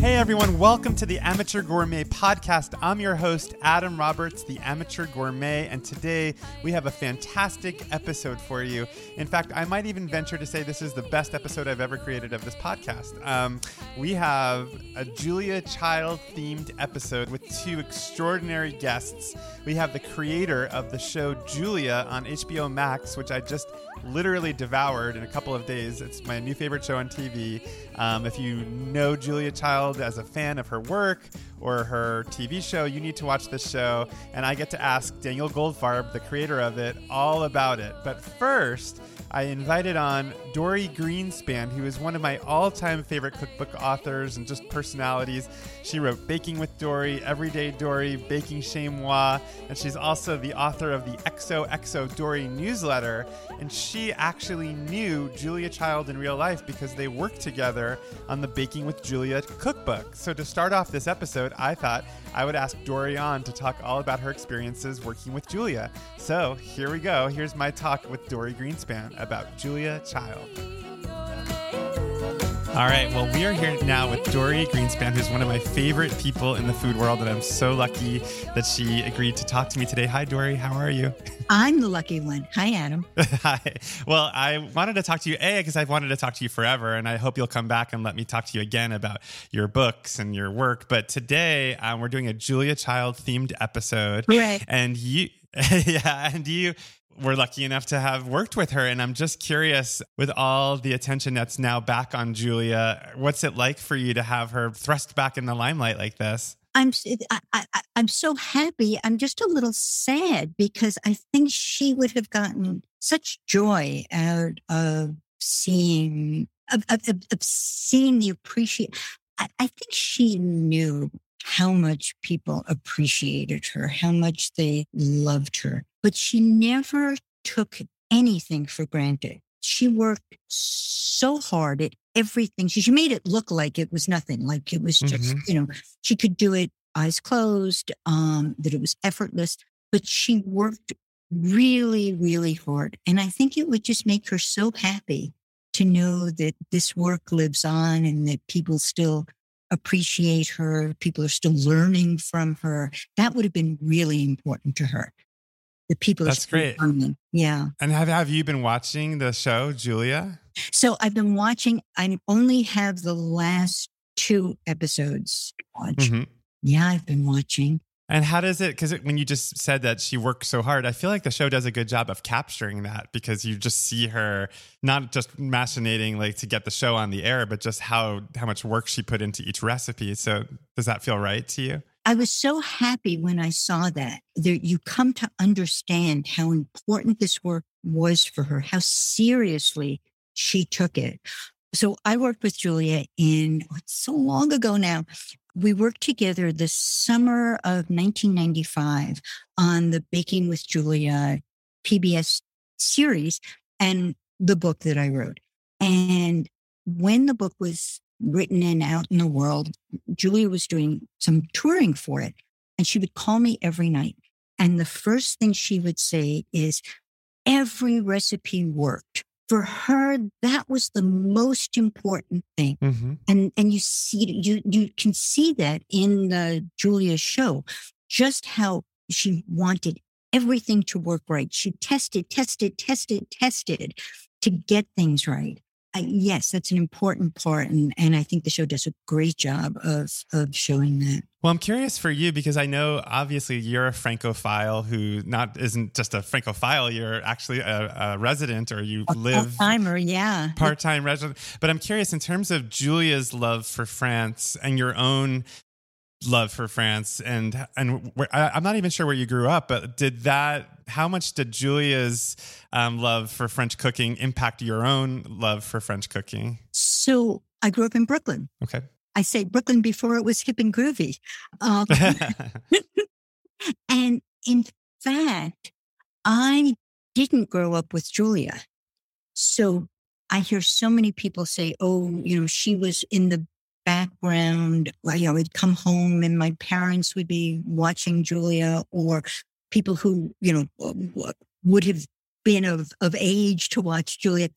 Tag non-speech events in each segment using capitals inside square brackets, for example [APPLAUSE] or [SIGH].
Hey everyone, welcome to the Amateur Gourmet Podcast. I'm your host, Adam Roberts, the Amateur Gourmet, and today we have a fantastic episode for you. In fact, I might even venture to say this is the best episode I've ever created of this podcast. Um, we have a Julia Child themed episode with two extraordinary guests. We have the creator of the show Julia on HBO Max, which I just literally devoured in a couple of days. It's my new favorite show on TV. Um, if you know Julia Child as a fan of her work or her TV show, you need to watch this show. And I get to ask Daniel Goldfarb, the creator of it, all about it. But first, I invited on Dorie Greenspan, who is one of my all time favorite cookbook authors and just personalities. She wrote Baking with Dorie, Everyday Dorie, Baking Chez Moi, and she's also the author of the XOXO Dorie newsletter. And she actually knew Julia Child in real life because they worked together on the Baking with Julia cookbook. So to start off this episode, I thought I would ask Dorie on to talk all about her experiences working with Julia. So here we go. Here's my talk with Dorie Greenspan about Julia Child. All right, well, we are here now with Dorie Greenspan, who's one of my favorite people in the food world, and I'm so lucky that she agreed to talk to me today. Hi, Dorie, how are you? I'm the lucky one. Hi, Adam. [LAUGHS] Hi. Well, I wanted to talk to you, A, because I've wanted to talk to you forever, and I hope you'll come back and let me talk to you again about your books and your work. But today, um, we're doing a Julia Child themed episode. Right. And you, [LAUGHS] yeah, and you we're lucky enough to have worked with her. And I'm just curious, with all the attention that's now back on Julia, what's it like for you to have her thrust back in the limelight like this? I'm I, I, I'm so happy. I'm just a little sad because I think she would have gotten such joy out of seeing of, of, of seeing the appreciate. I, I think she knew how much people appreciated her, how much they loved her, but she never took anything for granted. She worked so hard at everything. She, she made it look like it was nothing, like it was just, mm-hmm. you know, she could do it eyes closed, um, that it was effortless, but she worked really, really hard. And I think it would just make her so happy to know that this work lives on and that people still appreciate her. People are still learning from her. That would have been really important to her. The people That's great. Learning. Yeah. And have, have you been watching the show, Julia? So I've been watching, I only have the last two episodes to watch. Mm-hmm. Yeah, I've been watching. And how does it? Because when you just said that she worked so hard, I feel like the show does a good job of capturing that because you just see her not just machinating like to get the show on the air, but just how how much work she put into each recipe. So does that feel right to you? I was so happy when I saw that. There, you come to understand how important this work was for her, how seriously she took it. So I worked with Julia in oh, so long ago now we worked together the summer of 1995 on the Baking with Julia PBS series and the book that I wrote. And when the book was written and out in the world, Julia was doing some touring for it. And she would call me every night. And the first thing she would say is, every recipe worked for her that was the most important thing. Mm-hmm. and and you see you you can see that in the julia show just how she wanted everything to work right. She tested tested tested tested to get things right I, yes, that's an important part, and, and I think the show does a great job of of showing that. Well, I'm curious for you because I know obviously you're a Francophile who not isn't just a Francophile. You're actually a, a resident, or you a live timer, yeah, part time resident. But I'm curious in terms of Julia's love for France and your own love for France, and and I, am not even sure where you grew up, but did that? How much did Julia's um, love for French cooking impact your own love for French cooking? So I grew up in Brooklyn. Okay. I say Brooklyn before it was hip and groovy. Um, [LAUGHS] [LAUGHS] and in fact, I didn't grow up with Julia. So I hear so many people say, oh, you know, she was in the background. You know, I'd come home and my parents would be watching Julia, or people who, you know, would have been of, of age to watch Julia.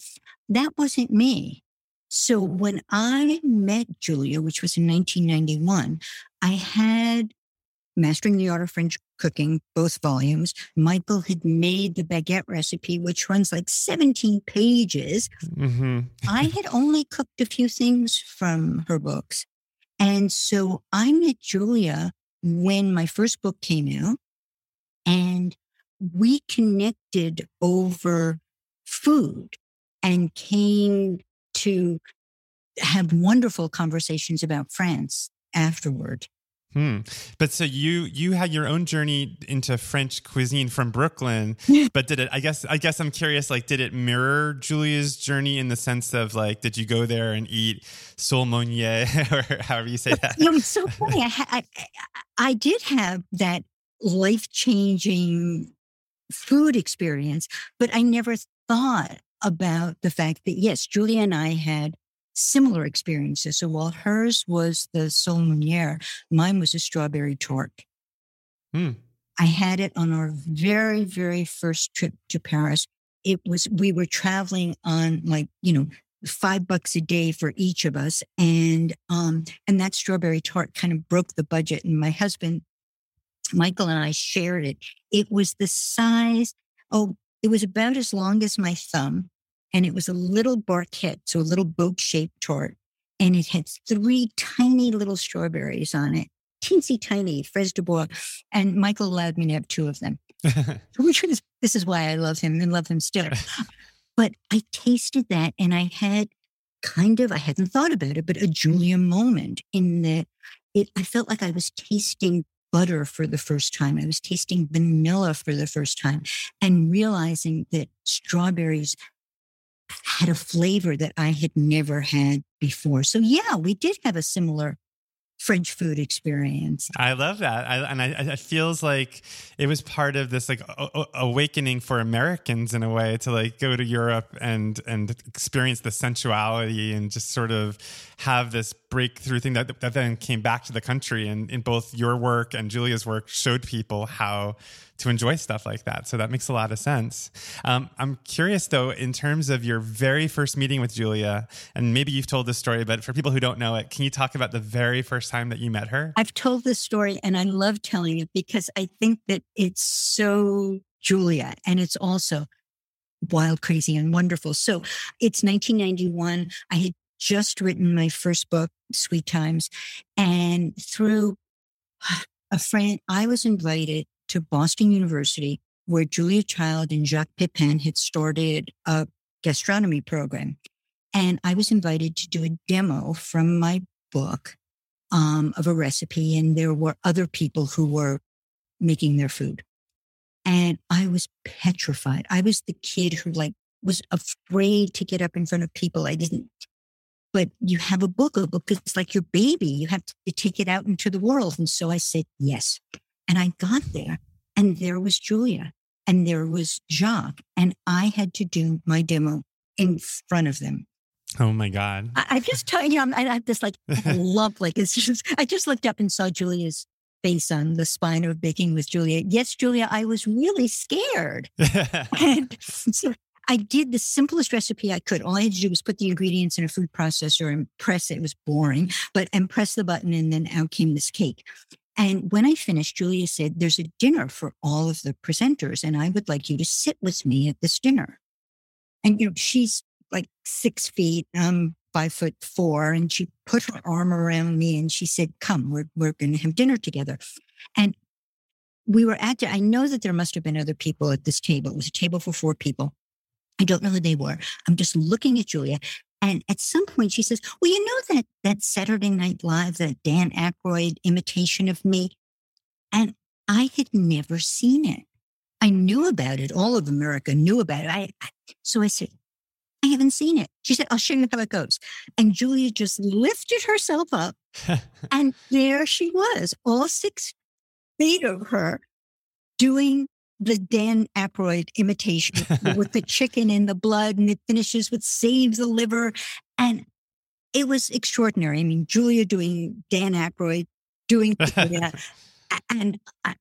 That wasn't me. So when I met Julia, which was in 1991, I had Mastering the Art of French Cooking, both volumes. Michael had made the baguette recipe, which runs like 17 pages. Mm-hmm. I had only cooked a few things from her books. And so I met Julia when my first book came out, and we connected over food and came to have wonderful conversations about France afterward. Hmm. But so you you had your own journey into French cuisine from Brooklyn, [LAUGHS] but did it? I guess I guess I'm curious. Like, did it mirror Julia's journey in the sense of like, did you go there and eat sole meunière [LAUGHS] or however you say that? You know, it's so funny. I, I, I did have that life changing food experience, but I never thought about the fact that yes, Julia and I had similar experiences. So while hers was the sole meunière, mine was a strawberry tort. Mm. I had it on our very, very first trip to Paris. It was, we were traveling on like, you know, five bucks a day for each of us. And, um, and that strawberry tart kind of broke the budget. And my husband, Michael and I shared it. It was the size, oh, it was about as long as my thumb and it was a little barquette, so a little boat shaped tart. And it had three tiny little strawberries on it, teensy tiny, fraise de bois. And Michael allowed me to have two of them, [LAUGHS] which is, this is why I love him and love him still. [LAUGHS] but I tasted that and I had kind of, I hadn't thought about it, but a Julia moment in that it, I felt like I was tasting butter for the first time. I was tasting vanilla for the first time and realizing that strawberries had a flavor that I had never had before. So yeah, we did have a similar French food experience. I love that, I, and I, it feels like it was part of this like awakening for Americans in a way to like go to Europe and and experience the sensuality and just sort of have this breakthrough thing that, that then came back to the country. And in both your work and Julia's work, showed people how to enjoy stuff like that. So that makes a lot of sense. Um, I'm curious though, in terms of your very first meeting with Julia, and maybe you've told this story, but for people who don't know it, can you talk about the very first time that you met her? I've told this story and I love telling it because I think that it's so Julia and it's also wild, crazy, and wonderful. So it's 1991. I had just written my first book, Sweet Times, and through a friend, I was invited to Boston University, where Julia Child and Jacques Pepin had started a gastronomy program. And I was invited to do a demo from my book um, of a recipe. And there were other people who were making their food. And I was petrified. I was the kid who like was afraid to get up in front of people. I didn't, but you have a book, a book is like your baby. You have to take it out into the world. And so I said, yes. And I got there and there was Julia and there was Jacques. And I had to do my demo in front of them. Oh my God. I, I just tell you, I have this like [LAUGHS] lump, like it's just, I just looked up and saw Julia's face on the spine of baking with Julia. Yes, Julia, I was really scared. [LAUGHS] and so I did the simplest recipe I could. All I had to do was put the ingredients in a food processor and press it. It was boring, but and press the button, and then out came this cake. And when I finished, Julia said, There's a dinner for all of the presenters, and I would like you to sit with me at this dinner. And, you know, she's like six feet, I'm five foot four, and she put her arm around me and she said, Come, we're, we're going to have dinner together. And we were at, I know that there must have been other people at this table. It was a table for four people. I don't know who they were. I'm just looking at Julia. And at some point she says, well, you know that, that Saturday Night Live, that Dan Aykroyd imitation of me? And I had never seen it. I knew about it. All of America knew about it. I, I, so I said, I haven't seen it. She said, I'll show you how it goes. And Julia just lifted herself up. [LAUGHS] and there she was, all six feet of her doing the Dan Aykroyd imitation [LAUGHS] with the chicken and the blood, and it finishes with save the liver. And it was extraordinary. I mean, Julia doing Dan Aykroyd, doing [LAUGHS] Julia, and I,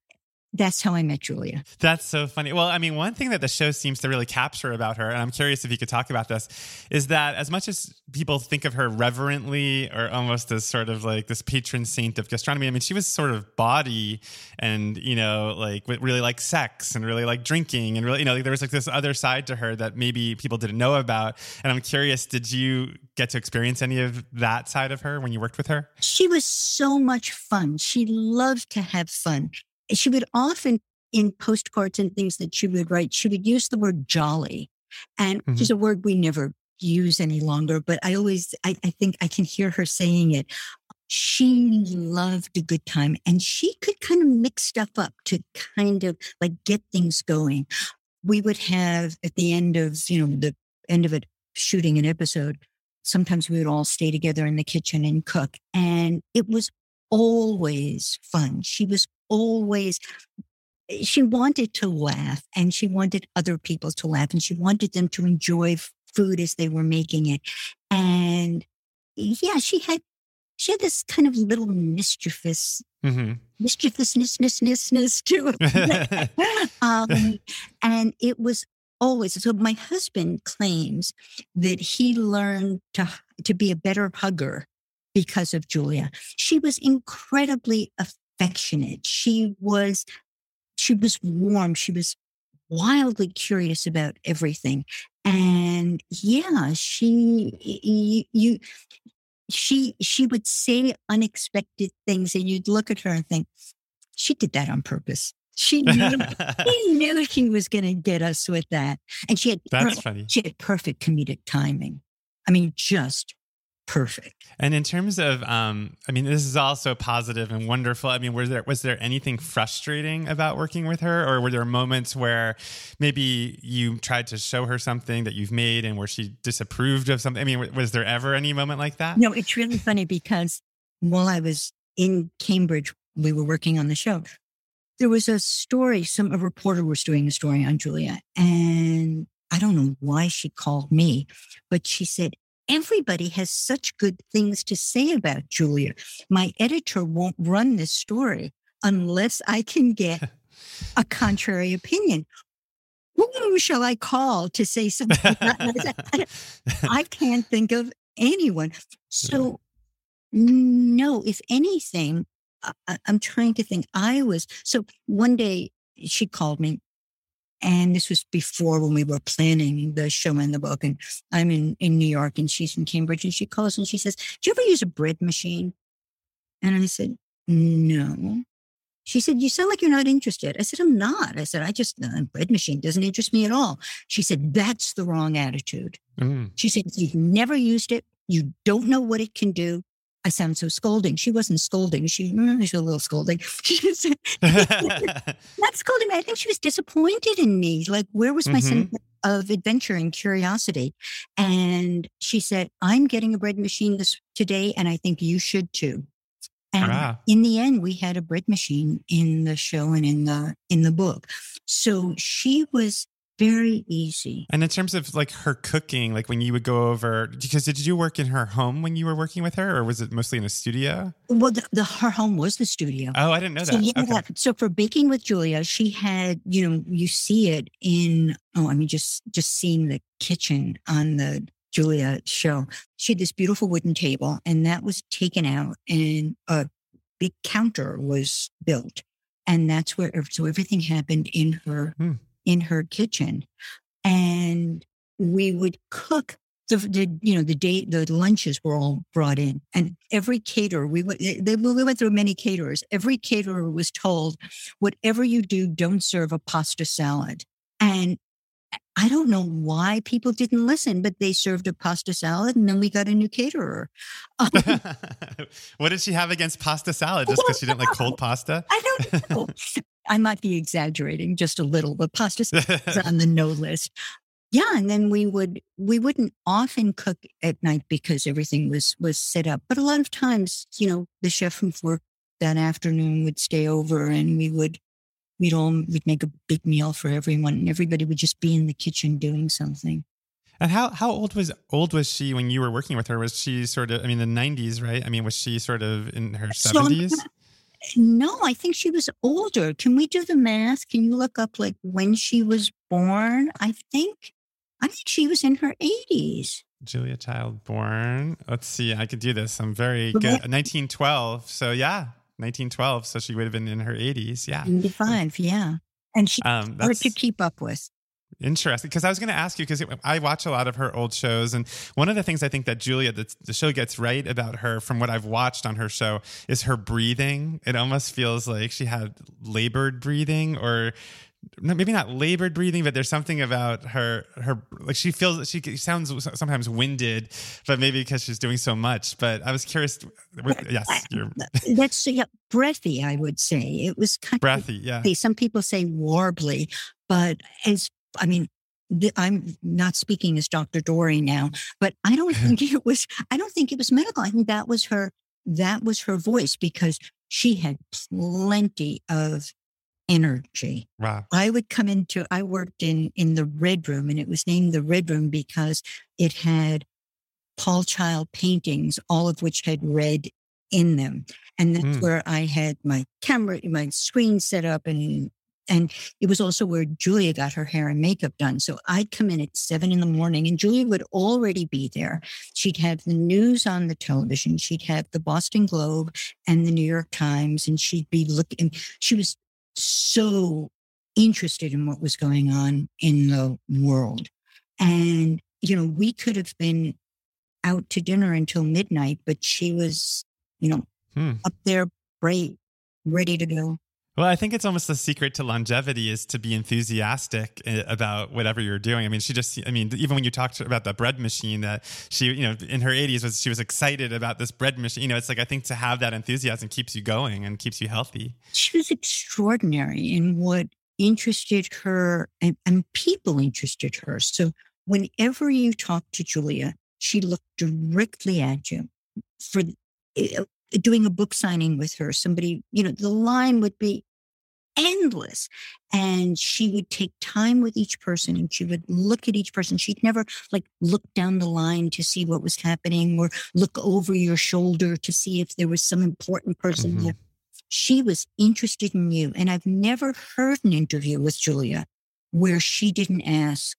that's how I met Julia. That's so funny. Well, I mean, one thing that the show seems to really capture about her, and I'm curious if you could talk about this, is that as much as people think of her reverently or almost as sort of like this patron saint of gastronomy, I mean, she was sort of body and, you know, like really like sex and really like drinking and really, you know, there was like this other side to her that maybe people didn't know about. And I'm curious, did you get to experience any of that side of her when you worked with her? She was so much fun. She loved to have fun she would often in postcards and things that she would write, she would use the word jolly. And mm-hmm. which is a word we never use any longer, but I always, I, I think I can hear her saying it. She loved a good time and she could kind of mix stuff up to kind of like get things going. We would have at the end of, you know, the end of it, shooting an episode, sometimes we would all stay together in the kitchen and cook. And it was always fun. She was always she wanted to laugh and she wanted other people to laugh and she wanted them to enjoy food as they were making it. And yeah, she had she had this kind of little mischievous mm-hmm. mischievousness [LAUGHS] to it. [LAUGHS] um, and it was always so my husband claims that he learned to to be a better hugger because of Julia. She was incredibly affectionate. She was she was warm. She was wildly curious about everything. And yeah, she you, you she she would say unexpected things and you'd look at her and think she did that on purpose. She [LAUGHS] knew, she knew she was going to get us with that. And she had, That's funny. she had perfect comedic timing. I mean, just perfect. And in terms of, um, I mean, this is also positive and wonderful. I mean, was there was there anything frustrating about working with her, or were there moments where maybe you tried to show her something that you've made and where she disapproved of something? I mean, was there ever any moment like that? No, it's really funny because while I was in Cambridge, we were working on the show. There was a story. Some a reporter was doing a story on Julia, and I don't know why she called me, but she said, everybody has such good things to say about Julia. My editor won't run this story unless I can get [LAUGHS] a contrary opinion. Who shall I call to say something? I [LAUGHS] can't think of anyone. So, no, if anything, I, I'm trying to think. I was, so one day she called me and this was before when we were planning the show and the book. And I'm in, in New York and she's in Cambridge. And she calls and she says, Do you ever use a bread machine? And I said, No. She said, You sound like you're not interested. I said, I'm not. I said, I just, a bread machine doesn't interest me at all. She said, That's the wrong attitude. Mm. She said, You've never used it. You don't know what it can do. I sound so scolding. She wasn't scolding. She, mm, she's a little scolding. [LAUGHS] She was [LAUGHS] not scolding me. I think she was disappointed in me. Like, where was my mm-hmm. sense of adventure and curiosity? And she said, I'm getting a bread machine this today, and I think you should too. And ah. in the end, we had a bread machine in the show and in the in the book. So she was very easy. And in terms of like her cooking, like when you would go over, because did you work in her home when you were working with her, or was it mostly in a studio? Well, the, the her home was the studio. Oh, I didn't know so, that. Yeah, okay. So for baking with Julia, she had, you know, you see it in. Oh, I mean, just just seeing the kitchen on the Julia show. She had this beautiful wooden table, and that was taken out, and a big counter was built, and that's where so everything happened in her. Hmm in her kitchen and we would cook the, the, you know the day the lunches were all brought in and every caterer we went eh, they, we went through many caterers. Every caterer was told whatever you do don't serve a pasta salad. And I don't know why people didn't listen, but they served a pasta salad and then we got a new caterer. Um, [LAUGHS] what did she have against pasta salad? Just because she didn't like cold pasta? I don't know. I might be exaggerating just a little, but pasta is [LAUGHS] on the no list. Yeah, and then we would we wouldn't often cook at night because everything was was set up. But a lot of times, you know, the chef from work that afternoon would stay over, and we would we'd all we'd make a big meal for everyone, and everybody would just be in the kitchen doing something. And how how old was old was she when you were working with her? Was she sort of I mean the nineties, right? I mean, was she sort of in her seventies? No, I think she was older. Can we do the math? Can you look up like when she was born? I think, I think she was in her 80s. Julia Child born. Let's see. I could do this. I'm very good. 1912. So yeah, 1912. So she would have been in her 80s. Yeah. 95. Yeah. And she um, hard to keep up with. Interesting, because I was going to ask you because I watch a lot of her old shows, and one of the things I think that Julia, the, the, show gets right about her, from what I've watched on her show, is her breathing. It almost feels like she had labored breathing, or maybe not labored breathing, but there's something about her her like she feels she sounds sometimes winded, but maybe because she's doing so much. But I was curious. Yes, you're that's yeah, breathy. I would say it was kind of breathy. Of, yeah, some people say warbly, but as I mean, I'm not speaking as Dr. Dorie now, but I don't [LAUGHS] think it was. I don't think it was medical. I think that was her. That was her voice because she had plenty of energy. Wow. I would come into, I worked in, in the Red Room and it was named the Red Room because it had Paul Child paintings, all of which had red in them. And that's mm. where I had my camera, my screen set up and and it was also where Julia got her hair and makeup done. So I'd come in at seven in the morning and Julia would already be there. She'd have the news on the television. She'd have the Boston Globe and the New York Times. And she'd be looking, she was so interested in what was going on in the world. And, you know, we could have been out to dinner until midnight, but she was, you know, hmm. up there, bright, ready to go. Well, I think it's almost the secret to longevity is to be enthusiastic eh, about whatever you're doing. I mean, she just, I mean, even when you talked about the bread machine that she, you know, in her 80s was, she was excited about this bread machine. You know, it's like, I think to have that enthusiasm keeps you going and keeps you healthy. She was extraordinary in what interested her and, and people interested her. So whenever you talk to Julia, she looked directly at you for eh, doing a book signing with her, somebody, you know, the line would be endless. And she would take time with each person and she would look at each person. She'd never like look down the line to see what was happening or look over your shoulder to see if there was some important person mm-hmm. there. She was interested in you. And I've never heard an interview with Julia where she didn't ask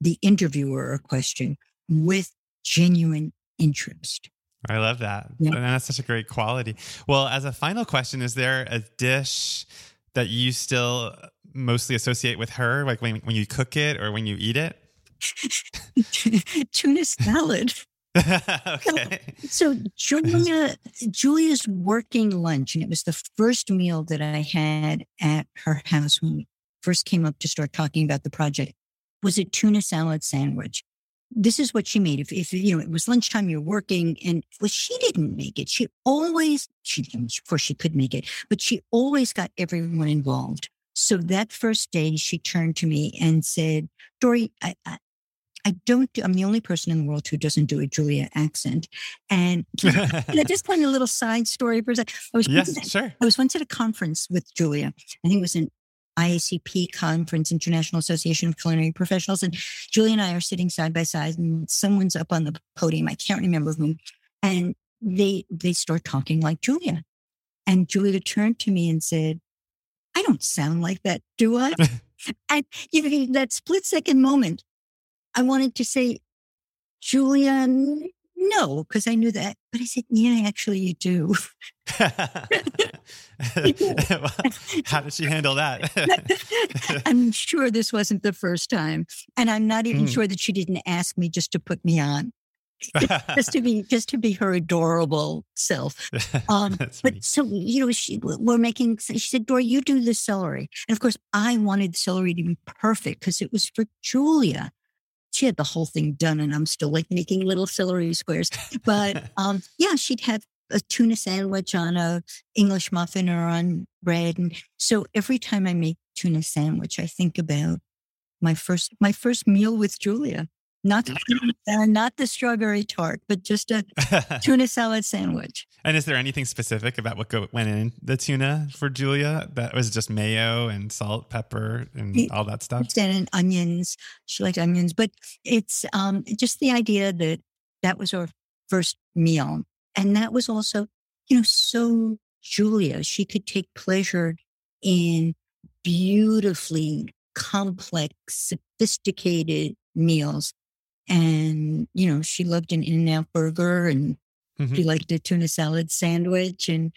the interviewer a question with genuine interest. I love that. Yeah. And that's such a great quality. Well, as a final question, is there a dish that you still mostly associate with her, like when, when you cook it or when you eat it? [LAUGHS] Tuna salad. [LAUGHS] okay. So, so Julia, Julia's working lunch, and it was the first meal that I had at her house when we first came up to start talking about the project. Was a tuna salad sandwich this is what she made. If, if, you know, it was lunchtime, you're working and well, she didn't make it. She always, she, of course she could make it, but she always got everyone involved. So that first day she turned to me and said, Dorie, I, I, I don't do, I'm the only person in the world who doesn't do a Julia accent. And I [LAUGHS] just point, a little side story for a second. I was, yes, once, sure. I was once at a conference with Julia. I think it was in IACP conference, International Association of Culinary Professionals. And Julie and I are sitting side by side, and someone's up on the podium. I can't remember whom. And they they start talking like Julia. And Julia turned to me and said, I don't sound like that, do I? [LAUGHS] and you know, that split second moment, I wanted to say, Julia, no, because I knew that. But I said, yeah, actually, you do. [LAUGHS] [LAUGHS] How did she handle that? [LAUGHS] I'm sure this wasn't the first time. And I'm not even mm. sure that she didn't ask me just to put me on. just to be just to be her adorable self. Um, but so you know, she, we're making. She said, "Dora, you do the celery," and of course, I wanted the celery to be perfect because it was for Julia she had the whole thing done and I'm still like making little celery squares. But [LAUGHS] um, yeah, she'd have a tuna sandwich on a English muffin or on bread. And so every time I make tuna sandwich, I think about my first my first meal with Julia. Not the, uh, not the strawberry tart, but just a [LAUGHS] tuna salad sandwich. And is there anything specific about what go, went in the tuna for Julia? That was just mayo and salt, pepper, and all that stuff. And onions. She liked onions, but it's um, just the idea that that was our first meal, and that was also, you know, so Julia. She could take pleasure in beautifully complex, sophisticated meals. And, you know, she loved an In N Out burger and mm-hmm. she liked a tuna salad sandwich. And,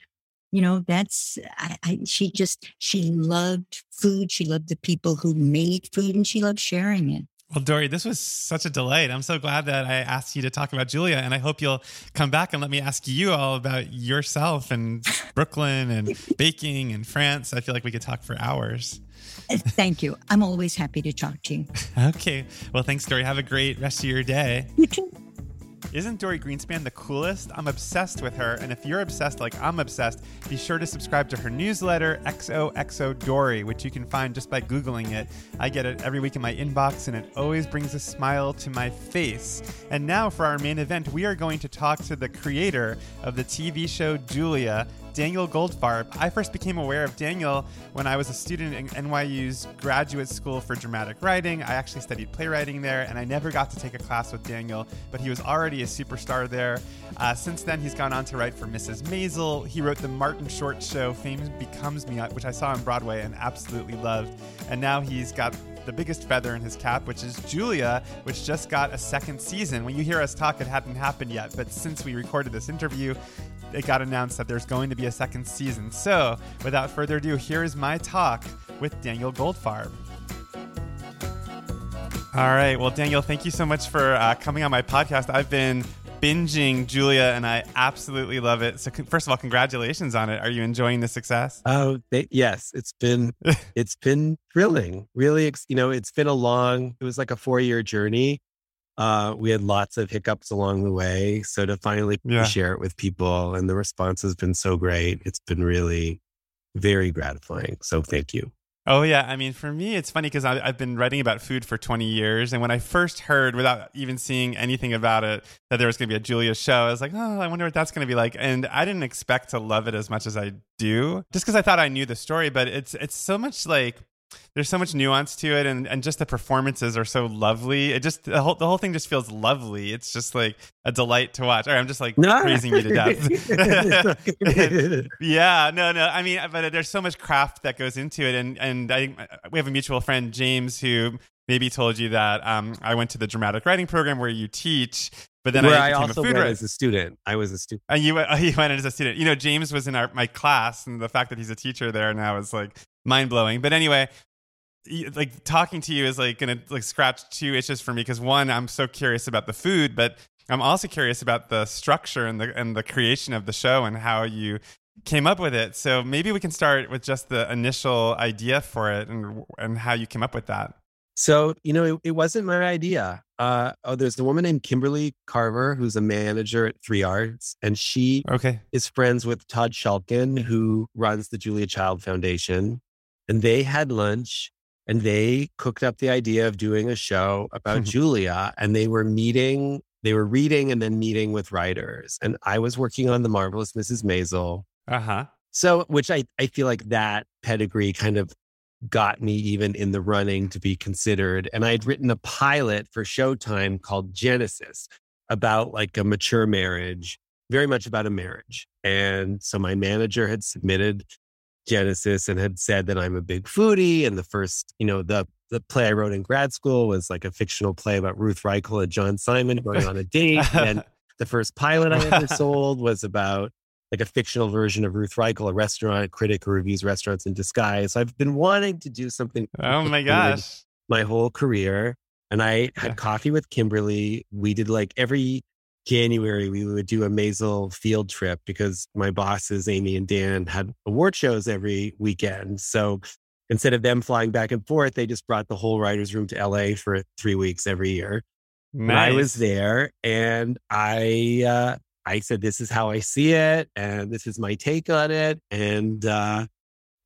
you know, that's, I, I, she just, she loved food. She loved the people who made food and she loved sharing it. Well, Dorie, this was such a delight. I'm so glad that I asked you to talk about Julia, and I hope you'll come back and let me ask you all about yourself and Brooklyn and [LAUGHS] baking and France. I feel like we could talk for hours. Thank you. I'm always happy to talk to you. [LAUGHS] okay. Well, thanks, Dorie. Have a great rest of your day. You too. Isn't Dorie Greenspan the coolest? I'm obsessed with her, and if you're obsessed like I'm obsessed, be sure to subscribe to her newsletter, XOXO Dorie, which you can find just by Googling it. I get it every week in my inbox, and it always brings a smile to my face. And now for our main event, we are going to talk to the creator of the TV show Julia, Daniel Goldfarb. I first became aware of Daniel when I was a student in NYU's graduate school for dramatic writing. I actually studied playwriting there, and I never got to take a class with Daniel, but he was already a superstar there. Uh, since then, he's gone on to write for Mrs. Maisel. He wrote the Martin Short show Fame Becomes Me, which I saw on Broadway and absolutely loved. And now he's got the biggest feather in his cap, which is Julia, which just got a second season. When you hear us talk, it hadn't happened yet, but since we recorded this interview, it got announced that there's going to be a second season. So, without further ado, here is my talk with Daniel Goldfarb. All right. Well, Daniel, thank you so much for uh, coming on my podcast. I've been binging Julia, and I absolutely love it. So, first of all, congratulations on it. Are you enjoying the success? Oh, yes. It's been [LAUGHS] it's been thrilling. Really, you know, it's been a long. It was like a four year journey, uh, we had lots of hiccups along the way. So to finally yeah. share it with people and the response has been so great. It's been really very gratifying. So thank you. Oh, yeah. I mean, for me, it's funny because I've been writing about food for 20 years. And when I first heard, without even seeing anything about it, that there was going to be a Julia show, I was like, oh, I wonder what that's going to be like. And I didn't expect to love it as much as I do, just because I thought I knew the story. But it's it's so much like there's so much nuance to it and, and just the performances are so lovely it just the whole, the whole thing just feels lovely it's just like a delight to watch right, i'm just like no. praising you to [LAUGHS] death [LAUGHS] yeah no no i mean but there's so much craft that goes into it and and i we have a mutual friend james who maybe told you that um, i went to the dramatic writing program where you teach but then Where I, I also went writer. as a student. I was a student. And you, [LAUGHS] you went as a student. You know, James was in our, my class, and the fact that he's a teacher there now is like mind blowing. But anyway, like talking to you is like gonna like scratch two itches for me because one, I'm so curious about the food, but I'm also curious about the structure and the and the creation of the show and how you came up with it. So maybe we can start with just the initial idea for it and and how you came up with that. So, you know, it, it wasn't my idea. Uh, oh, there's a woman named Kimberly Carver who's a manager at Three Arts, and she okay. is friends with Todd Schulkin, who runs the Julia Child Foundation. And they had lunch and they cooked up the idea of doing a show about Julia. And they were meeting, they were reading and then meeting with writers. And I was working on The Marvelous Mrs. Maisel. Uh huh. So, which I, I feel like that pedigree kind of got me even in the running to be considered. And I had written a pilot for Showtime called Genesis about like a mature marriage, very much about a marriage. And so my manager had submitted Genesis and had said that I'm a big foodie. And the first, you know, the the play I wrote in grad school was like a fictional play about Ruth Reichl and John Simon going on a date. and [LAUGHS] the first pilot I ever sold was about like a fictional version of Ruth Reichl, a restaurant critic who reviews restaurants in disguise. So I've been wanting to do something. Oh my gosh. My whole career. And I had yeah. coffee with Kimberly. We did like every January, we would do a Maisel field trip because my bosses, Amy and Dan, had award shows every weekend. So instead of them flying back and forth, they just brought the whole writer's room to LA for three weeks every year. Nice. I was there and I, uh, I said, this is how I see it. And this is my take on it. And, uh,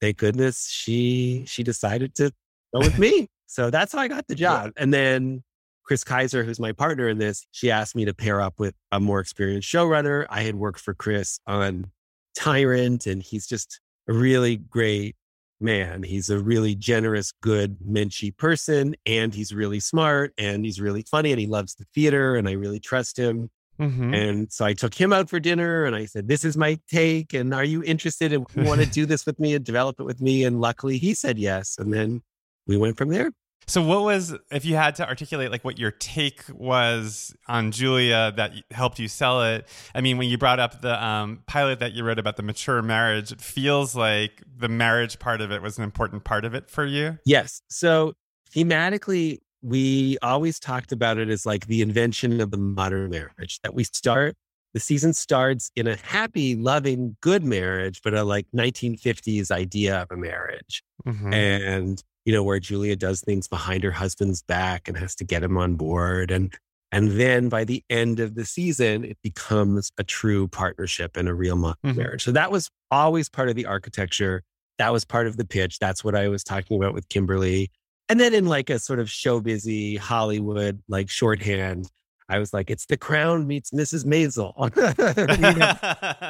thank goodness she, she decided to go with [LAUGHS] me. so that's how I got the job. And then Chris Keyser, who's my partner in this, she asked me to pair up with a more experienced showrunner. I had worked for Chris on Tyrant, and he's just a really great man. He's a really generous, good, menschy person, and he's really smart and he's really funny and he loves the theater, and I really trust him. Mm-hmm. And so I took him out for dinner and I said, This is my take. And are you interested and want to do this with me and develop it with me? And luckily he said yes. And then we went from there. So, what was, if you had to articulate like what your take was on Julia that helped you sell it? I mean, when you brought up the um, pilot that you wrote about the mature marriage, it feels like the marriage part of it was an important part of it for you. Yes. So, thematically, we always talked about it as like the invention of the modern marriage that we start the season starts in a happy loving good marriage but a like 1950s idea of a marriage mm-hmm. and you know, where Julia does things behind her husband's back and has to get him on board. And and then by the end of the season, it becomes a true partnership and a real mm-hmm. marriage. So that was always part of the architecture. That was part of the pitch. That's what I was talking about with Kimberly. And then in like a sort of show busy Hollywood like shorthand, I was like, it's the crown meets Mrs. Maisel.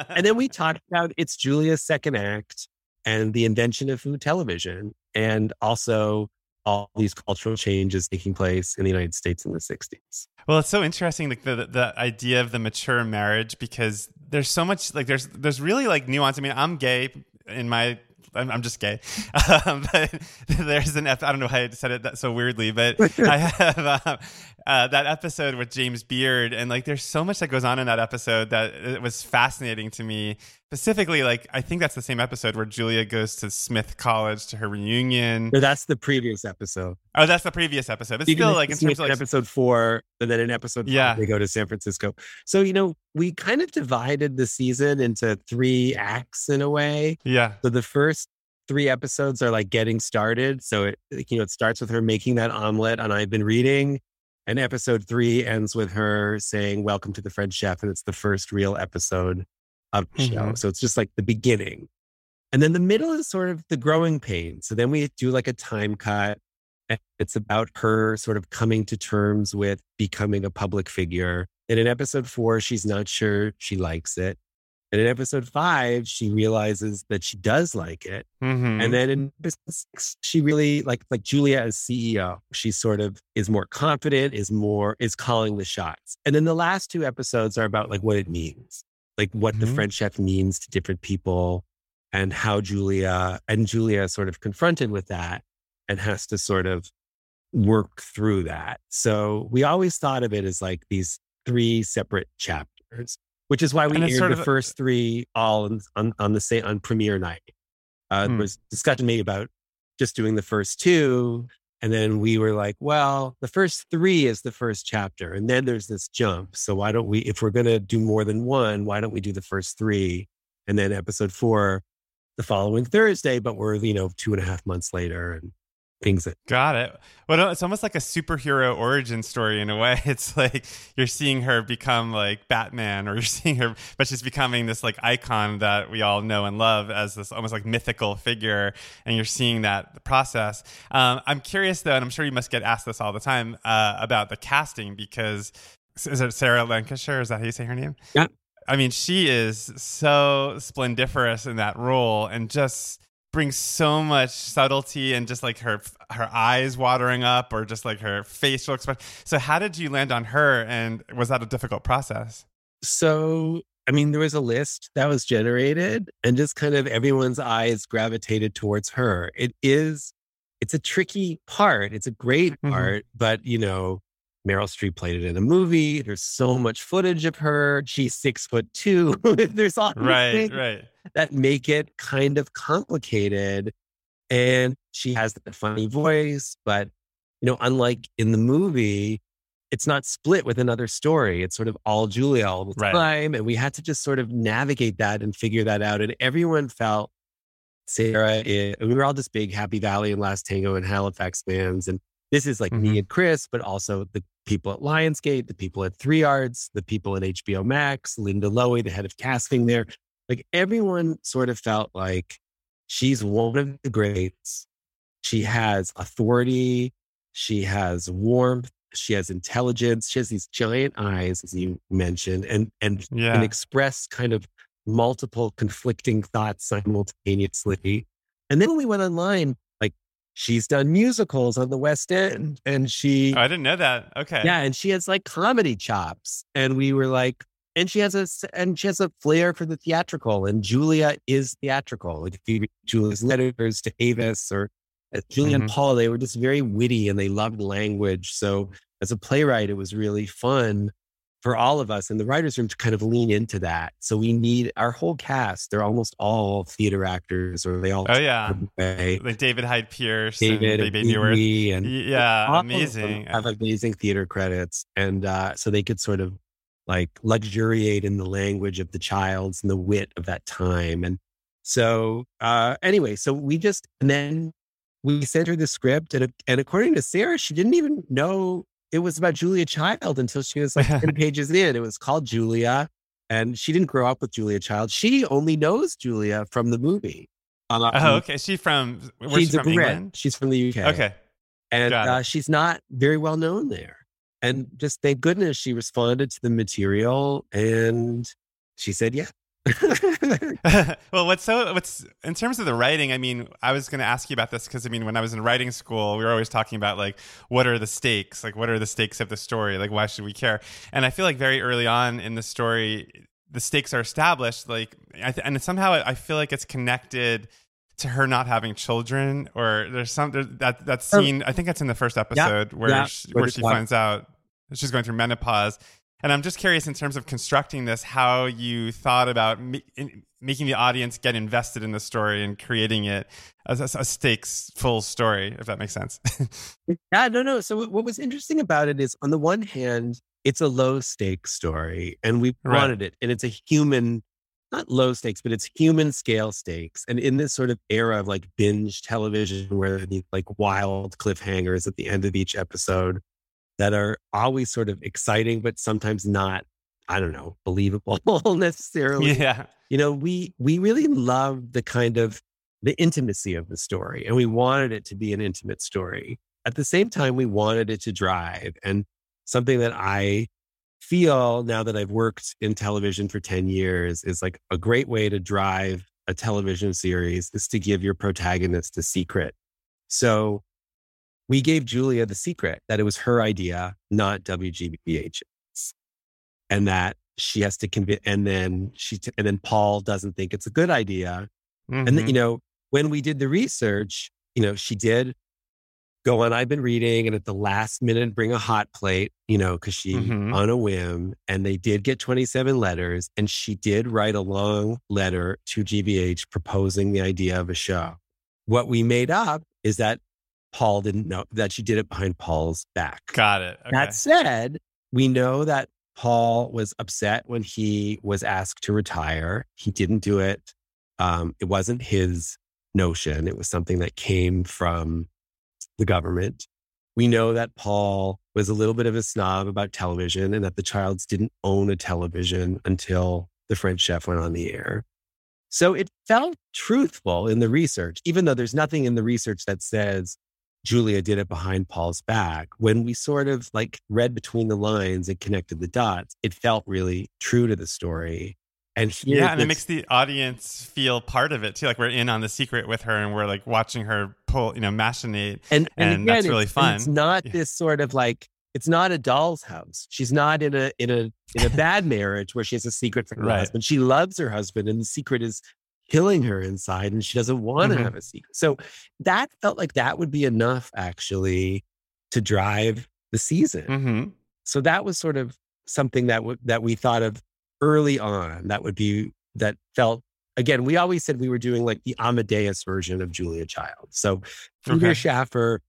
[LAUGHS] and then we [LAUGHS] talked about it's Julia's second act and the invention of food television and also all these cultural changes taking place in the United States in the 60s. Well, it's so interesting like the the idea of the mature marriage because there's so much like there's there's really like nuance. I mean, I'm gay in my I'm, I'm just gay. [LAUGHS] Um, but [LAUGHS] there's an, I don't know how I said it that so weirdly, but [LAUGHS] I have uh, uh, that episode with James Beard, and like there's so much that goes on in that episode that it was fascinating to me. Specifically, like I think that's the same episode where Julia goes to Smith College to her reunion. No, that's the previous episode. Oh, that's the previous episode. it's still, like in terms of like, episode four, and then in episode five, yeah. they go to San Francisco. So you know, we kind of divided the season into three acts in a way. Yeah. So the first three episodes are like getting started. So it, you know, it starts with her making that omelet and I've been reading. And episode three ends with her saying, Welcome to the French Chef. And it's the first real episode of the mm-hmm. show. So it's just like the beginning. And then the middle is sort of the growing pain. So then we do like a time cut. It's about her sort of coming to terms with becoming a public figure. And in episode four, she's not sure she likes it. And in episode five, she realizes that she does like it. Mm-hmm. And then in business, she really like like Julia as CEO. She sort of is more confident, is more is calling the shots. And then the last two episodes are about like what it means, like what mm-hmm. the French chef means to different people, and how Julia and Julia sort of confronted with that and has to sort of work through that. So we always thought of it as like these three separate chapters which is why we aired the of, first three all on, on, on the same on premiere night. Uh, hmm. There was discussion made about just doing the first two, and then we were like, well, the first three is the first chapter, and then there's this jump. So why don't we, if we're going to do more than one, why don't we do the first three, and then episode four the following Thursday? But we're you know two and a half months later, and things that got it. Well it's almost like a superhero origin story in a way. [LAUGHS] It's like you're seeing her become like batman or [LAUGHS] you're seeing her but she's becoming this like icon that we all know and love as this almost like mythical figure and you're seeing that process. Um, i'm curious though and i'm sure you must get asked this all the time uh, about the casting because is it sarah lancashire? Is that how you say her name? Yeah. I mean, she is so splendiferous in that role and just brings so much subtlety and just like her her eyes watering up or just like her facial expression. So how did you land on her and was that a difficult process? So I mean there was a list that was generated and just kind of everyone's eyes gravitated towards her. It is it's a tricky part. It's a great mm-hmm. part, but you know, Meryl Streep played it in a movie. There's so much footage of her. She's six foot two. [LAUGHS] There's all right, right that make it kind of complicated. And she has that funny voice, but you know, unlike in the movie, it's not split with another story. It's sort of all Julia all the right. time. And we had to just sort of navigate that and figure that out. And everyone felt Sarah, we were all just big Happy Valley and Last Tango in Halifax fans. And this is like mm-hmm. me and Chris, but also the people at Lionsgate, the people at Three Arts, the people at HBO Max, Linda Lowy, the head of casting there. Like everyone sort of felt like she's one of the greats. She has authority. She has warmth. She has intelligence. She has these giant eyes, as you mentioned, and and yeah. can express kind of multiple conflicting thoughts simultaneously. And then when we went online, like she's done musicals on the West End and she oh, I didn't know that. Okay. Yeah, and she has like comedy chops. And we were like, and she has a and she has a flair for the theatrical. And Julia is theatrical. Like you Julia's letters to Avis or uh, Julia mm-hmm. and Paul, they were just very witty and they loved language. So as a playwright, it was really fun for all of us in the writers room to kind of lean into that. So we need our whole cast. They're almost all theater actors, or they all. Oh yeah, [LAUGHS] like David Hyde Pierce, David and Neuwirth, and yeah, amazing. Have amazing theater credits, and uh, so they could sort of like luxuriate in the language of the childs and the wit of that time. And so uh, anyway, so we just and then we sent her the script, and and according to Sarah, she didn't even know it was about Julia Child until she was like [LAUGHS] 10 pages in. It was called Julia. And she didn't grow up with Julia Child. She only knows Julia from the movie. Um, oh, okay. She from she's she from England? She's from the UK. Okay. And uh, she's not very well known there. And just thank goodness she responded to the material and she said, yeah, [LAUGHS] [LAUGHS] well, what's so what's in terms of the writing? I mean, I was going to ask you about this because I mean, when I was in writing school, we were always talking about like what are the stakes? Like, what are the stakes of the story? Like, why should we care? And I feel like very early on in the story, the stakes are established. Like, and somehow I feel like it's connected to her not having children, or there's some there's that that scene. I think that's in the first episode yeah, where yeah, she, where she finds out she's going through menopause and I'm just curious in terms of constructing this, how you thought about ma- making the audience get invested in the story and creating it as a, a stakes full story, if that makes sense. [LAUGHS] yeah, no, no. So what was interesting about it is, on the one hand, it's a low stakes story, and we right. wanted it, and it's a human. Not low stakes, but it's human scale stakes. And in this sort of era of like binge television where the like wild cliffhangers at the end of each episode, that are always sort of exciting, but sometimes not, I don't know, believable [LAUGHS] necessarily. Yeah. You know, we we really love the kind of the intimacy of the story and we wanted it to be an intimate story. At the same time, we wanted it to drive. And something that I feel now that I've worked in television for 10 years is like a great way to drive a television series is to give your protagonist a secret. So we gave Julia the secret that it was her idea, not WGBH's, and that she has to convince. And then she, t- and then Paul doesn't think it's a good idea. Mm-hmm. And then, you know, when we did the research, you know, she did go on. I've been reading, and at the last minute, bring a hot plate, you know, because she mm-hmm. on a whim, and they did get 27 letters, and she did write a long letter to GBH proposing the idea of a show. What we made up is that Paul didn't know that she did it behind Paul's back. Got it. Okay. That said, we know that Paul was upset when he was asked to retire. He didn't do it. Um, it wasn't his notion. It was something that came from the government. We know that Paul was a little bit of a snob about television and that the Childs didn't own a television until the French chef went on the air. So it felt truthful in the research, even though there's nothing in the research that says Julia did it behind Paul's back. When we sort of like read between the lines and connected the dots, it felt really true to the story. And yeah, and it makes the audience feel part of it too. Like we're in on the secret with her, and we're like watching her pull, you know, machinate, and, and, and again, that's really fun. It's not yeah. this sort of like it's not a doll's house. She's not in a in a in a [LAUGHS] bad marriage where she has a secret from her right. husband. She loves her husband, and the secret is killing her inside and she doesn't want to mm-hmm. have a secret. So that felt like that would be enough actually to drive the season. Mm-hmm. So that was sort of something that w- that we thought of early on that would be that felt again we always said we were doing like the Amadeus version of Julia Child. So Peter okay. Shaffer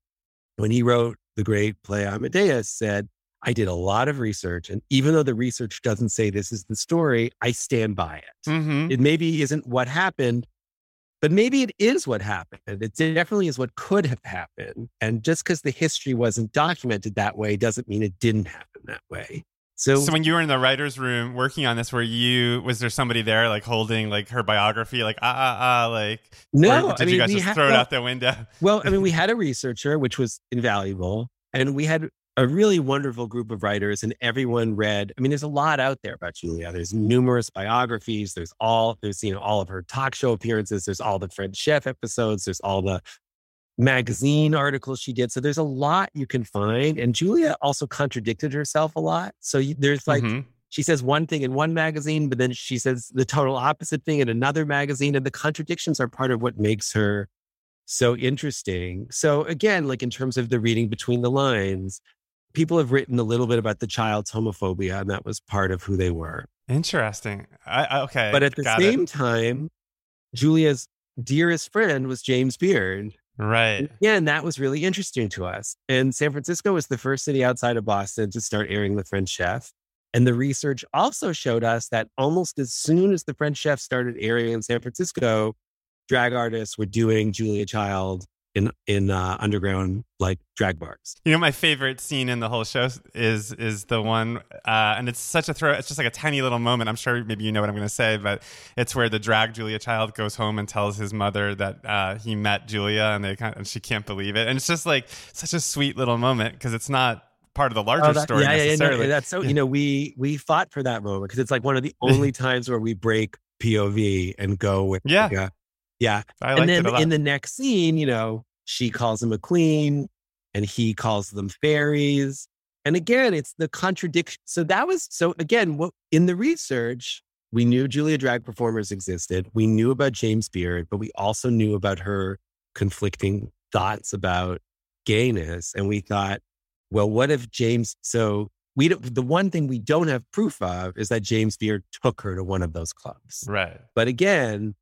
when he wrote the great play Amadeus said I did a lot of research. And even though the research doesn't say this is the story, I stand by it. Mm-hmm. It maybe isn't what happened, but maybe it is what happened. It definitely is what could have happened. And just because the history wasn't documented that way doesn't mean it didn't happen that way. So, so when you were in the writer's room working on this, were you, was there somebody there like holding like her biography, like, ah, ah, ah, like, no, did I mean, you guys just ha- throw it out the window? [LAUGHS] well, I mean, we had a researcher, which was invaluable. And we had a really wonderful group of writers and everyone read i mean there's a lot out there about julia there's numerous biographies there's all there's you know all of her talk show appearances there's all the french chef episodes there's all the magazine articles she did. So there's a lot you can find. And Julia also contradicted herself a lot. So you, there's like, Mhm. she says one thing in one magazine, but then she says the total opposite thing in another magazine. And the contradictions are part of what makes her so interesting. So again, like in terms of the reading between the lines, people have written a little bit about the child's homophobia, and that was part of who they were. Interesting. I, okay. But at the got it. same time, Julia's dearest friend was James Beard. Right. Yeah, and that was really interesting to us. And San Francisco was the first city outside of Boston to start airing The French Chef. And the research also showed us that almost as soon as The French Chef started airing in San Francisco, drag artists were doing Julia Child in in uh, underground like drag bars. You know, my favorite scene in the whole show is is the one, uh, and it's such a throw. It's just like a tiny little moment. I'm sure maybe you know what I'm going to say, but it's where the drag Julia Child goes home and tells his mother that uh, he met Julia, and they kind and she can't believe it, and it's just like such a sweet little moment because it's not part of the larger Oh, that- story yeah, yeah, yeah, no, necessarily. that's so Yeah. you know we we fought for that moment because it's like one of the [LAUGHS] only times where we break POV and go with Yeah. like a- yeah. I and then it a lot. in the next scene, you know, she calls him a queen and he calls them fairies. And again, it's the contradiction. So that was so again, what in the research, we knew Julia drag performers existed. We knew about James Beard, but we also knew about her conflicting thoughts about gayness. And we thought, well, what if James so we don't, the one thing we don't have proof of is that James Beard took her to one of those clubs. right. But again,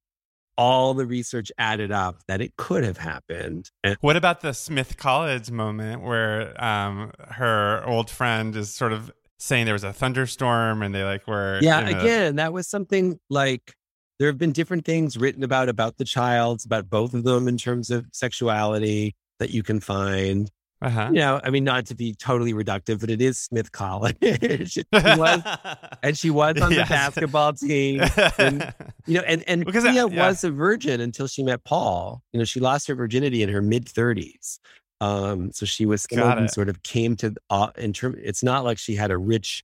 all the research added up that it could have happened. And What about the Smith College moment where um, her old friend is sort of saying there was a thunderstorm and they like were yeah, in a- again, that was something like there have been different things written about about the childs, about both of them in terms of sexuality that you can find. Uh-huh. You know, I mean, not to be totally reductive, but it is Smith College. [LAUGHS] she was, [LAUGHS] and she was on Yes. the [LAUGHS] basketball team. And, you know, and and Because, Leah uh, yeah. was a virgin until she met Paul. You know, she lost her virginity in her mid thirties. Um, so she was sort of came to uh, in term. It's not like she had a rich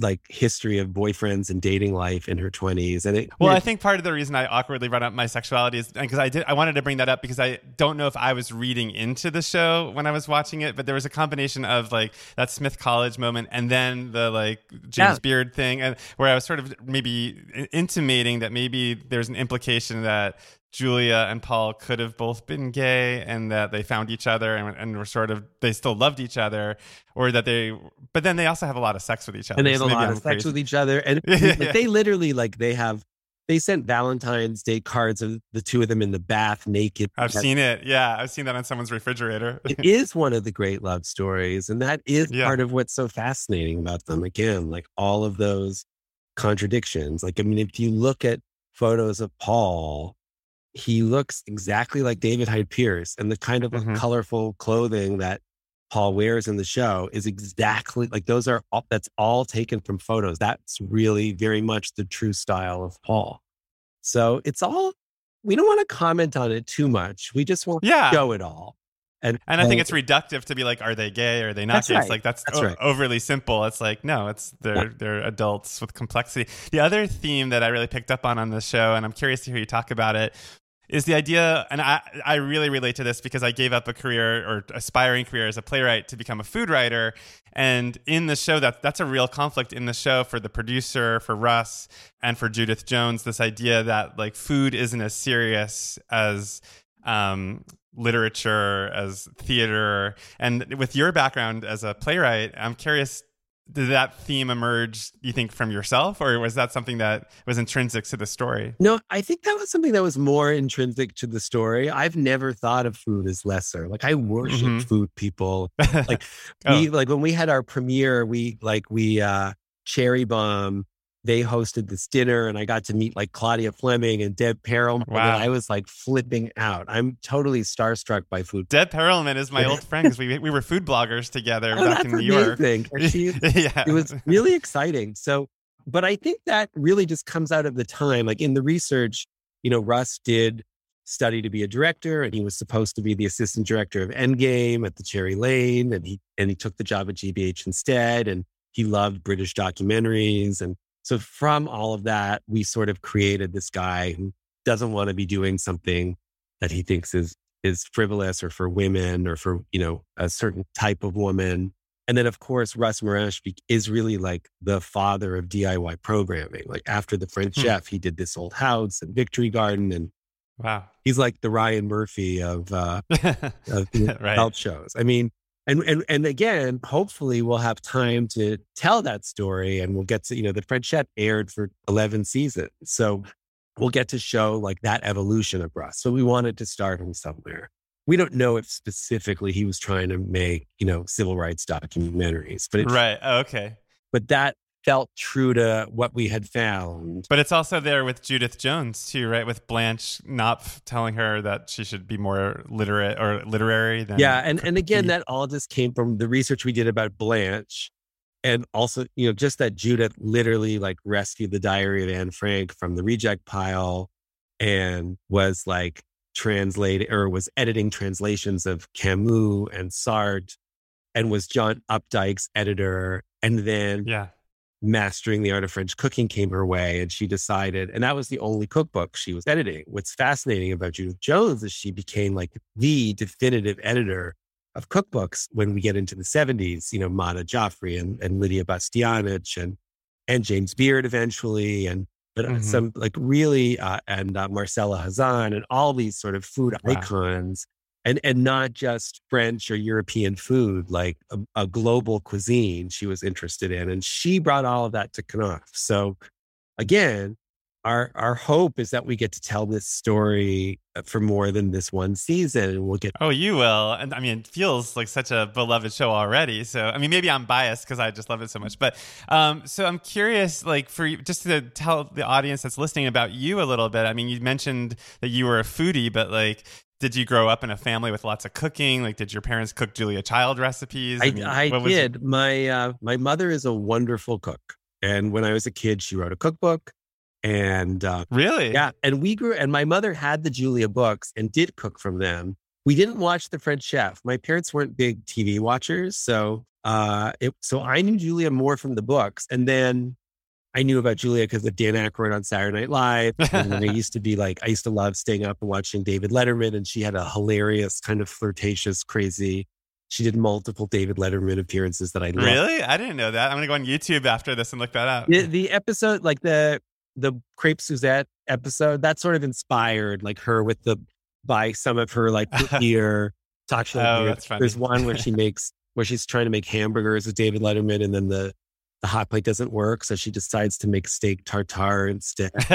like history of boyfriends and dating life in her twenties. And it Well, it- I think part of the reason I awkwardly brought up my sexuality is because I did. I wanted to bring that up because I don't know if I was reading into the show when I was watching it, but there was a combination of like that Smith College moment and then the like James Yeah. Beard thing, and where I was sort of maybe intimating that maybe there's an implication that Julia and Paul could have both been gay and that they found each other and, and were sort of they still loved each other, or that they. But then they also have a lot of sex with each other, and they have so a lot I'm of sex with each other. And [LAUGHS] Yeah, like, yeah. they literally like they have they sent Valentine's Day cards of the two of them in the bath naked. I've seen it. Yeah, I've seen that on someone's refrigerator. it [LAUGHS] is one of the great love stories. And that is Yeah. part of what's so fascinating about them. Again, like all of those contradictions. Like, I mean, if you look at photos of Paul, he looks exactly like David Hyde Pierce. And the kind of Mhm. colorful clothing that Paul wears in the show is exactly like those are all that's all taken from photos. That's really very much the true style of Paul. So it's all we don't want to comment on it too much. We just want yeah. to show it all. And And I think it's reductive to be like, are they gay? Are they not That's gay? It's like that's, That's o- right. overly simple. It's like no, it's they're Yeah. they're adults with complexity. The other theme that I really picked up on on this show, and I'm curious to hear you talk about it, is the idea. And I I really relate to this because I gave up a career or aspiring career as a playwright to become a food writer. And in the show, that that's a real conflict in the show for the producer, for Russ, and for Judith Jones. This idea that like food isn't as serious as um, literature, as theater. And with your background as a playwright, I'm curious did that theme emerge, you think, from yourself, or was that something that was intrinsic to the story? No, I think that was something that was more intrinsic to the story. I've never thought of food as lesser. Like I worship Mhm. food people. [LAUGHS] Like Oh. we like when we had our premiere, we like we uh Cherry Bombe, they hosted this dinner and I got to meet like Claudia Fleming and Deb Perelman. Wow. And I was like flipping out. I'm totally starstruck by food. Deb Perelman is my old [LAUGHS] friend because we, we were food bloggers together Oh, back in New York. [LAUGHS] She- yeah. it was really exciting. So, but I think that really just comes out of the time. Like in the research, you know, Russ did study to be a director and he was supposed to be the assistant director of Endgame at the Cherry Lane. And he, and he took the job at GBH instead. And he loved British documentaries. And so from all of that, we sort of created this guy who doesn't want to be doing something that he thinks is is frivolous or for women or for, you know, a certain type of woman. And then, of course, Russ Morash is really like the father of DIY programming. Like after the French hmm. Chef, he did this old house and Victory Garden. And wow, he's like the Ryan Murphy of, uh, [LAUGHS] of right. health shows. I mean, and, and, and again, hopefully we'll have time to tell that story and we'll get to, you know, the French Chef aired for 11 seasons. So we'll get to show like that evolution of Russ. So we wanted to start him somewhere. We don't know if specifically he was trying to make, you know, civil rights documentaries, but it, right. Oh, okay. But that felt true to what we had found. But it's also there with Judith Jones too, right? With Blanche Knopf telling her that she should be more literate or literary than Yeah, and and again that all just came from the research we did about Blanche and also, you know, just that Judith literally like rescued the diary of Anne Frank from the reject pile and was like translating or was editing translations of Camus and Sartre and was John Updike's editor. And then yeah. Mastering the art of French cooking came her way. And she decided, and that was the only cookbook she was editing. What's fascinating about Judith Jones is she became like the definitive editor of cookbooks when we get into the 70s, you know, Madhur Jaffrey and, and Lydia Bastianich and and James Beard eventually, and but uh, mm-hmm. some like really uh, and uh, Marcella Hazan and all these sort of food wow. icons, and and not just French or European food, like a, a, global cuisine she was interested in, and she brought all of that to Knopf. So again, our our hope is that we get to tell this story uh, for more than this one season and we'll get oh you will and i mean it feels like such a beloved show already so i mean maybe i'm biased because i just love it so much but um so i'm curious like for just to tell the audience that's listening about you a little bit i mean you mentioned that you were a foodie but like did you grow up in a family with lots of cooking? Like, did your parents cook Julia Child recipes? I, I, mean, I did. My uh, my mother is a wonderful cook, and when I was a kid, she wrote a cookbook. And uh, really, yeah. And we grew, and my mother had the Julia books and did cook from them. We didn't watch The French Chef. My parents weren't big TV watchers, so uh, it, so I knew Julia more from the books, and then I knew about Julia because of Dan Aykroyd on Saturday Night Live. And I [LAUGHS] used to be like, I used to love staying up and watching David Letterman, and she had a hilarious, kind of flirtatious, crazy. She did multiple David Letterman appearances that I loved. Really? I didn't know that. I'm gonna go on YouTube after this and look that up. The, the episode, like the the crepe Suzette episode, that sort of inspired like her with the by some of her like [LAUGHS] ear talk show. Oh, that's funny. There's one where she [LAUGHS] makes where she's trying to make hamburgers with David Letterman, and then the the hot plate doesn't work, so she decides to make steak tartare instead. [LAUGHS]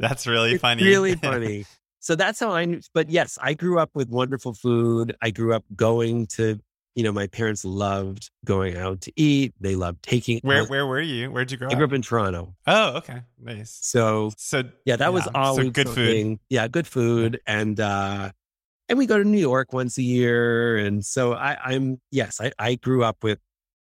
that's really funny. Really [LAUGHS] funny. So that's how I knew. But yes, I grew up with wonderful food. I grew up going to you know, my parents loved going out to eat. They loved taking. Where Where were you? Where'd you grow up? I grew up in Toronto. Oh, okay, nice. So, so yeah, that yeah. was always so good food. Yeah, good food, and uh, and we go to New York once a year, and so I, I'm yes, I, I grew up with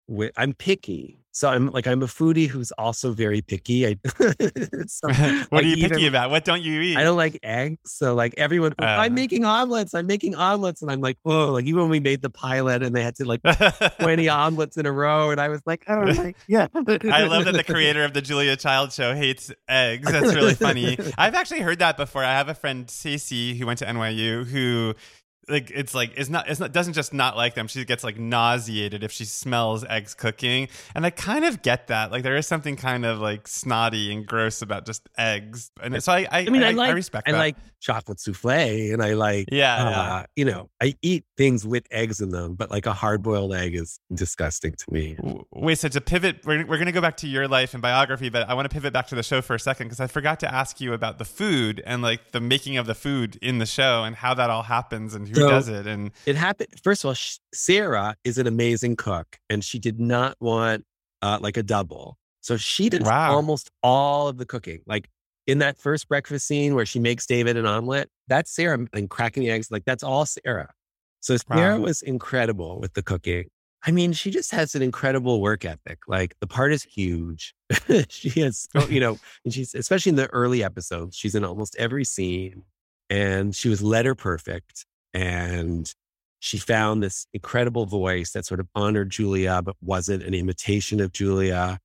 with I'm picky, so I'm like I'm a foodie who's also very picky. I, [LAUGHS] [LAUGHS] so, what are you picky about? What don't you eat? I don't like eggs. So like everyone, uh, I'm making omelets. I'm making omelets, and I'm like, whoa! Like even when we made the pilot, and they had to like 20 [LAUGHS] omelets in a row, and I was like, oh, like, yeah. I love that the creator of the Julia Child show hates eggs. That's really funny. I've actually heard that before. I have a friend Stacey who went to NYU who like it's like it's not it's not doesn't just not like them. She gets like nauseated if she smells eggs cooking. And i kind of get that. Like there is something kind of like snotty and gross about just eggs. And so i i, I mean i, I like i respect i that. like chocolate souffle and i like yeah, uh, yeah, you know i eat things with eggs in them but like a hard-boiled egg is disgusting to me. Wait so to pivot we're, we're going to go back to your life and biography but i want to pivot back to the show for a second because i forgot to ask you about the food and like the making of the food in the show and how that all happens and who so does it and it happened first of all sarah is an amazing cook and she did not want uh, like a double. So she did wow. almost all of the cooking like in that first breakfast scene where she makes david an omelet that's sarah and cracking the eggs like that's all sarah so sarah wow. was incredible with the cooking I mean, she just has an incredible work ethic. Like the part is huge. [LAUGHS] she has, [LAUGHS] you know, and she's especially in the early episodes, she's in almost every scene and she was letter perfect. And she found this incredible voice that sort of honored Julia, but wasn't an imitation of Julia.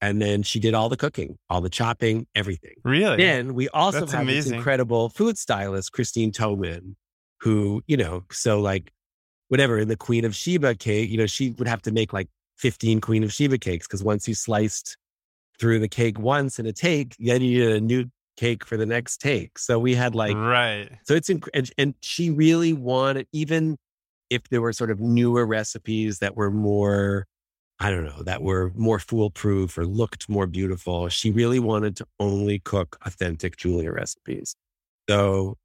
And then she did all the cooking, all the chopping, everything. Really? Then we also That's have amazing. this incredible food stylist, Christine Toman, who, you know, so like whatever in the Queen of Sheba cake, you know, she would have to make like 15 Queen of Sheba cakes because once you sliced through the cake once in a take, then you need a new cake for the next take. So we had like, right. So it's, inc- and, and she really wanted, even if there were sort of newer recipes that were more, I don't know, that were more foolproof or looked more beautiful, she really wanted to only cook authentic Julia recipes. So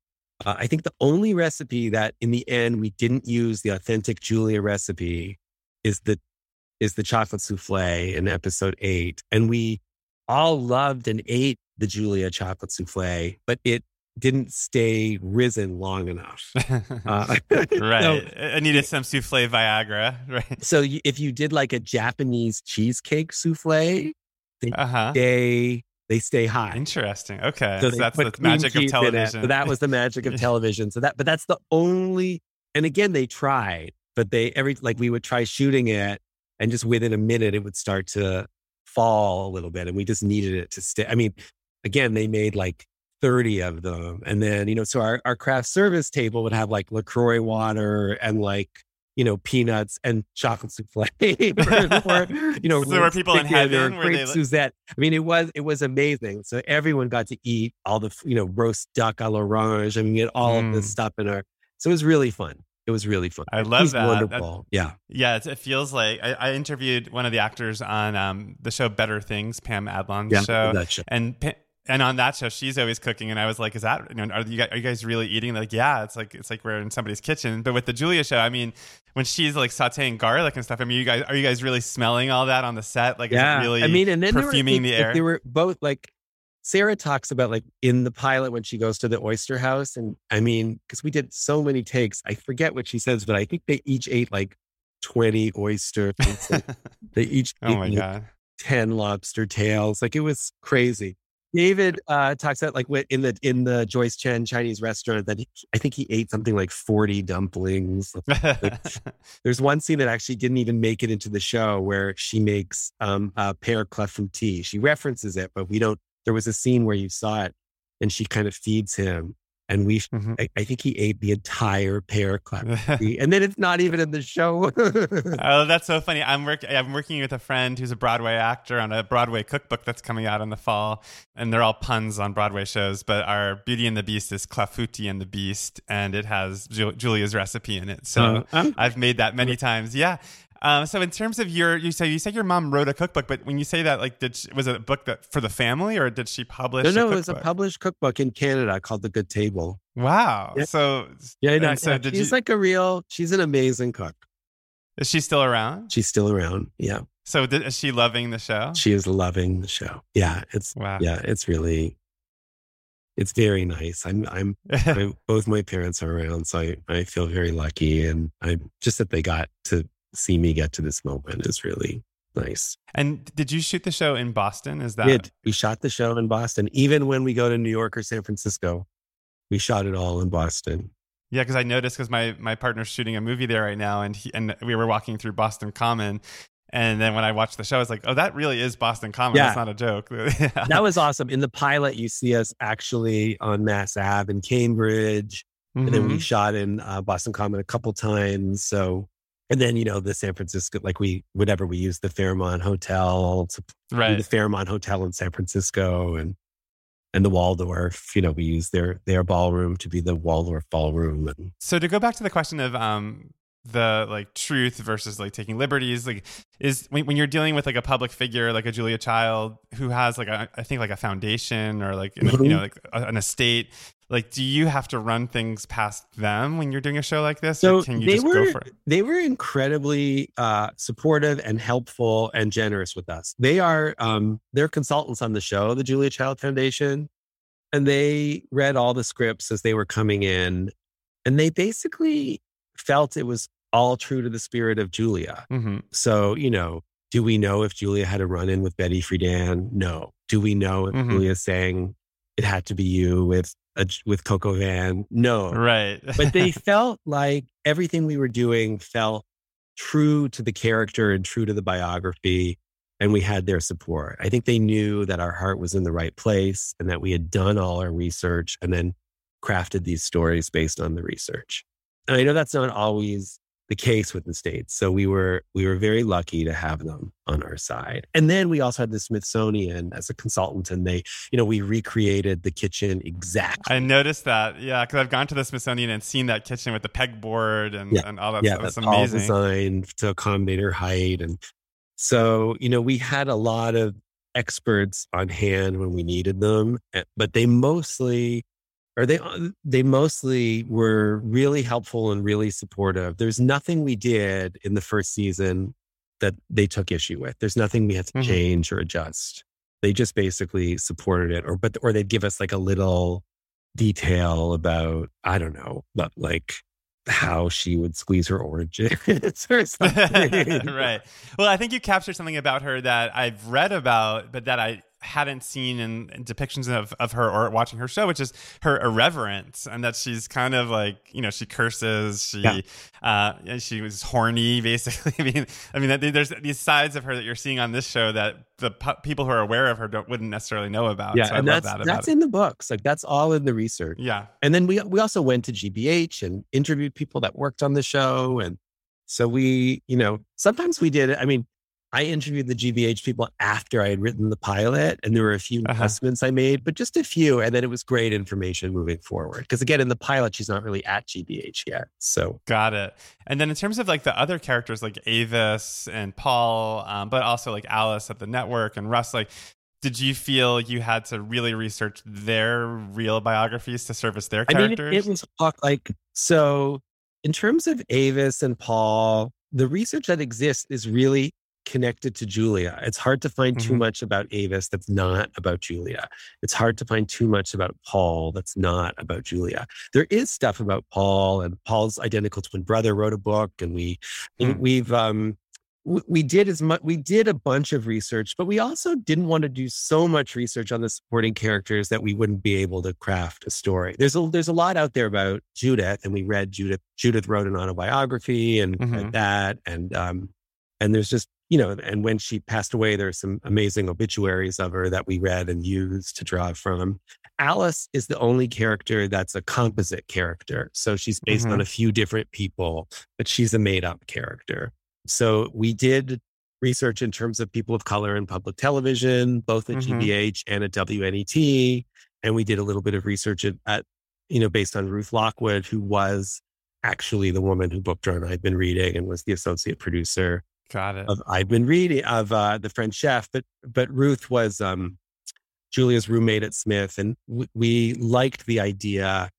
uh, I think the only recipe that in the end we didn't use the authentic Julia recipe is the is the chocolate souffle in episode eight. And we all loved and ate the Julia chocolate souffle, but it didn't stay risen long enough. Uh, [LAUGHS] [LAUGHS] right. So, it needed some souffle Viagra. [LAUGHS] Right. So if you did like a Japanese cheesecake souffle, they uh-huh. stay they stay high. Interesting. Okay. So, so that's the magic of television. So that was the magic of television. So that but that's the only and again they tried, but they every like we would try shooting it and just within a minute it would start to fall a little bit and we just needed it to stay. I mean, again, they made like 30 of them. And then, you know, so our, our craft service table would have like LaCroix water and like, you know, peanuts and chocolate souffle. [LAUGHS] or, [LAUGHS] you know, so there were people in heaven where they Suzette. I mean, it was it was amazing. So everyone got to eat all the you know roast duck à l'orange. I mean, get all mm. of this stuff in our. So it was really fun. It was really fun. I love that. Wonderful. That, yeah. Yeah. It, feels like I, I, interviewed one of the actors on um, the show Better Things, Pam Adlon's yeah, show. show. And and on that show, she's always cooking, and I was like, "Is that? You know, are you guys, are you guys really eating?" Like, yeah, it's like it's like we're in somebody's kitchen. But with the Julia show, I mean, when she's like sautéing garlic and stuff, I mean, you guys are you guys really smelling all that on the set? Like, yeah, really? I mean, and then perfuming were, the air. They were both like Sarah talks about like in the pilot when she goes to the oyster house, and I mean, because we did so many takes, I forget what she says, but I think they each ate like twenty oysters. [LAUGHS] they each oh my god. 10 lobster tails. Like it was crazy. David uh, talks about like in the in the Joyce Chen Chinese restaurant that he, I think he ate something like forty dumplings. [LAUGHS] there's one scene that actually didn't even make it into the show where she makes um, a pear clafouti. She references it, but we don't. There was a scene where you saw it, and she kind of feeds him and we mm-hmm. I, I, think he ate the entire pear [LAUGHS] and then it's not even in the show. [LAUGHS] Oh that's so funny. I'm working i'm working with a friend who's a broadway actor on a broadway cookbook that's coming out in the fall and they're all puns on broadway shows but our beauty and the beast is clafouti and the beast and it has Ju- julia's recipe in it. So uh, i've made that many times. Yeah um, so in terms of your, you say you said your mom wrote a cookbook, but when you say that, like, did she, was it a book that for the family, or did she publish? No, no, it was a published cookbook in Canada called The Good Table. Wow. Yeah. So yeah, no, so yeah. did she's you, like a real. She's an amazing cook. Is she still around? She's still around. Yeah. So did, is she loving the show? She is loving the show. Yeah, it's wow. Yeah, it's really it's very nice. I'm, I'm, [LAUGHS] I'm, both my parents are around, so I, I feel very lucky, and I'm just that they got to see me get to this moment is really nice. And did you shoot the show in Boston? Is that did. we shot the show in Boston? Even when we go to New York or San Francisco, we shot it all in Boston. Yeah, because I noticed because my my partner's shooting a movie there right now, and he, and we were walking through Boston Common, and then when I watched the show, I was like, "Oh, that really is Boston Common. Yeah. That's not a joke." [LAUGHS] that was awesome. In the pilot, you see us actually on Mass Ave in Cambridge, mm-hmm. and then we mm-hmm. shot in uh, Boston Common a couple times. So and then, you know, the San Francisco, like we, whatever we use the Fairmont Hotel right. the Fairmont Hotel in San Francisco and, and the Waldorf, you know, we use their, their ballroom to be the Waldorf ballroom. And, so to go back to the question of, um, the like truth versus like taking liberties like is when, when you're dealing with like a public figure like a julia child who has like a, I think like a foundation or like you know mm-hmm. like an estate like do you have to run things past them when you're doing a show like this so can you they just were, go for it? they were incredibly uh, supportive and helpful and generous with us. They are um, they're consultants on the show the julia child foundation and they read all the scripts as they were coming in and they basically felt it was all true to the spirit of julia. Mm-hmm. so you know do we know if julia had a run-in with betty friedan? No. Do we know if mm-hmm. julia saying it had to be you with a, with Coco Van. No. Right. but they [LAUGHS] felt like everything we were doing felt true to the character and true to the biography. And we had their support. I think they knew that our heart was in the right place and that we had done all our research. And then crafted these stories based on the research. And I know that's not always the case with the states. So we were we were very lucky to have them on our side. And then we also had the Smithsonian as a consultant and they, you know, we recreated the kitchen exactly. I noticed that. Yeah, cuz I've gone to the Smithsonian and seen that kitchen with the pegboard and yeah. and all that yeah, stuff. That's It's amazing. all designed to accommodate her height and so, you know, we had a lot of experts on hand when we needed them, eh, but they mostly or they uh, they mostly were really helpful and really supportive. There's nothing we did in the first season that they took issue with. There's nothing we had to Mhm. change or adjust. They just basically supported it, or but or they'd give us like a little detail about I don't know, but like how she would squeeze her oranges [LAUGHS] or [LAUGHS] something. right. Well, I think you captured something about her that I've read about, but that I hadn't seen in, in depictions of, of her or watching her show, which is her irreverence and that she's kind of like, you know, she curses, she, Yeah. uh, she was horny [LAUGHS] basically. I mean, I mean, there's these sides of her that you're seeing on this show that the pu- people who are aware of her don't, wouldn't necessarily know about. Yeah, so I and love that's that about that's it. in the books. Like that's all in the research. Yeah. And then we we also went to GBH and interviewed people that worked on the show. And so we, you know, sometimes we did. I mean, I interviewed the GBH people after I had written the pilot, and there were a few Uh-huh. investments I made, but just a few. And then it was great information moving forward. Because again, in the pilot, she's not really at GBH yet. So Got it. And then in terms of like the other characters like Avis and Paul, um, but also like Alice at the network and Russ, like, did you feel you had to really research their real biographies to service their characters? I mean, it was like so. In terms of Avis and Paul, the research that exists is really connected to Julia. It's hard to find too Mhm. much about Avis that's not about Julia. It's hard to find too much about Paul that's not about Julia. There is stuff about Paul and Paul's identical twin brother wrote a book, and we Hmm. we've um we, we did as much we did a bunch of research but we also didn't want to do so much research on the supporting characters that we wouldn't be able to craft a story there's a there's a lot out there about judith and we read judith judith wrote an autobiography and Mhm. read that and um and there's just you know and when she passed away there's some amazing obituaries of her that we read and used to draw from alice is the only character that's a composite character so she's based on Mhm. a few different people but she's a made up character so we did research in terms of people of color in public television, both at Mhm. GBH and at WNET. And we did a little bit of research at, at, you know, based on Ruth Lockwood, who was actually the woman who booked her on I've Been Reading and was the associate producer Got it. of I've Been Reading of uh, the French chef. But but Ruth was um, Julia's roommate at Smith, and w- we liked the idea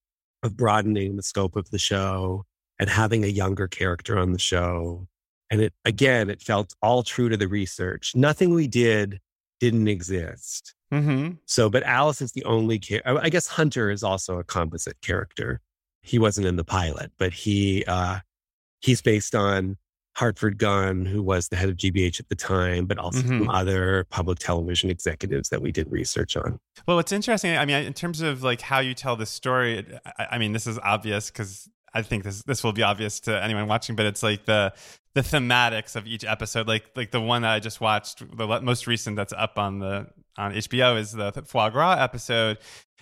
of broadening the scope of the show and having a younger character on the show. And it again, it felt all true to the research. Nothing we did didn't exist. hmm So, but Alice is the only character. I guess Hunter is also a composite character. He wasn't in the pilot, but he uh, he's based on Hartford Gunn, who was the head of GBH at the time, but also some Mhm. other public television executives that we did research on. Well, what's interesting, I mean, in terms of like how you tell the story, I, I mean, this is obvious because I think this this will be obvious to anyone watching, but it's like the the thematics of each episode. Like like the one that I just watched, the most recent that's up on the on HBO is the foie gras episode.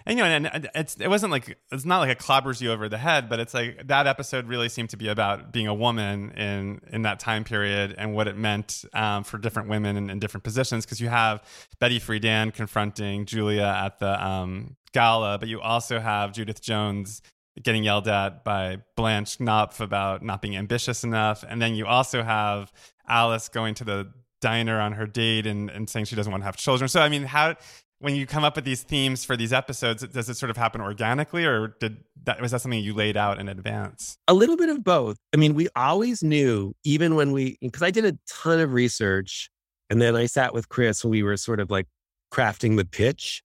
And you know, and it's it wasn't like it's not like it clobbers you over the head, but it's like that episode really seemed to be about being a woman in in that time period and what it meant um, for different women in, in different positions. Because you have Betty Friedan confronting Julia at the um, gala, but you also have Judith Jones getting yelled at by Blanche Knopf about not being ambitious enough, and then you also have Alice going to the diner on her date and, and saying she doesn't want to have children. So I mean, how when you come up with these themes for these episodes, does it sort of happen organically, or did that was that something you laid out in advance? A little bit of both. I mean, we always knew, even when we, because I did a ton of research and then I sat with Chris when we were sort of like crafting the pitch.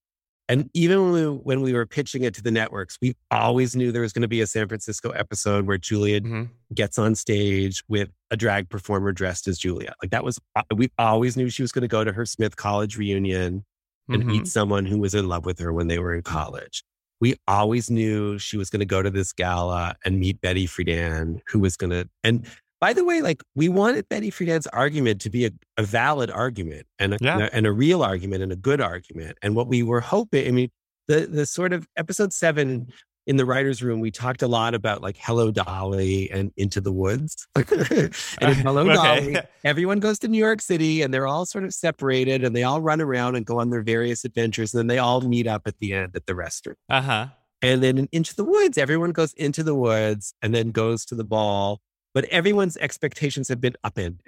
And even when we, when we were pitching it to the networks, we always knew there was going to be a San Francisco episode where Julia Mm-hmm. gets on stage with a drag performer dressed as Julia. Like that was, uh, we always knew she was going to go to her Smith College reunion and Mm-hmm. meet someone who was in love with her when they were in college. We always knew she was going to go to this gala and meet Betty Friedan, who was going to. And by the way, like we wanted Betty Friedan's argument to be a, a valid argument and a, Yeah. and a real argument and a good argument. And what we were hoping, I mean, the the sort of episode seven in the writer's room, we talked a lot about like Hello Dolly and Into the Woods. [LAUGHS] and in Hello [LAUGHS] okay. Dolly, everyone goes to New York City and they're all sort of separated and they all run around and go on their various adventures. And then they all meet up at the end at the restaurant. Uh huh. And then in Into the Woods, everyone goes into the woods and then goes to the ball. But everyone's expectations have been upended.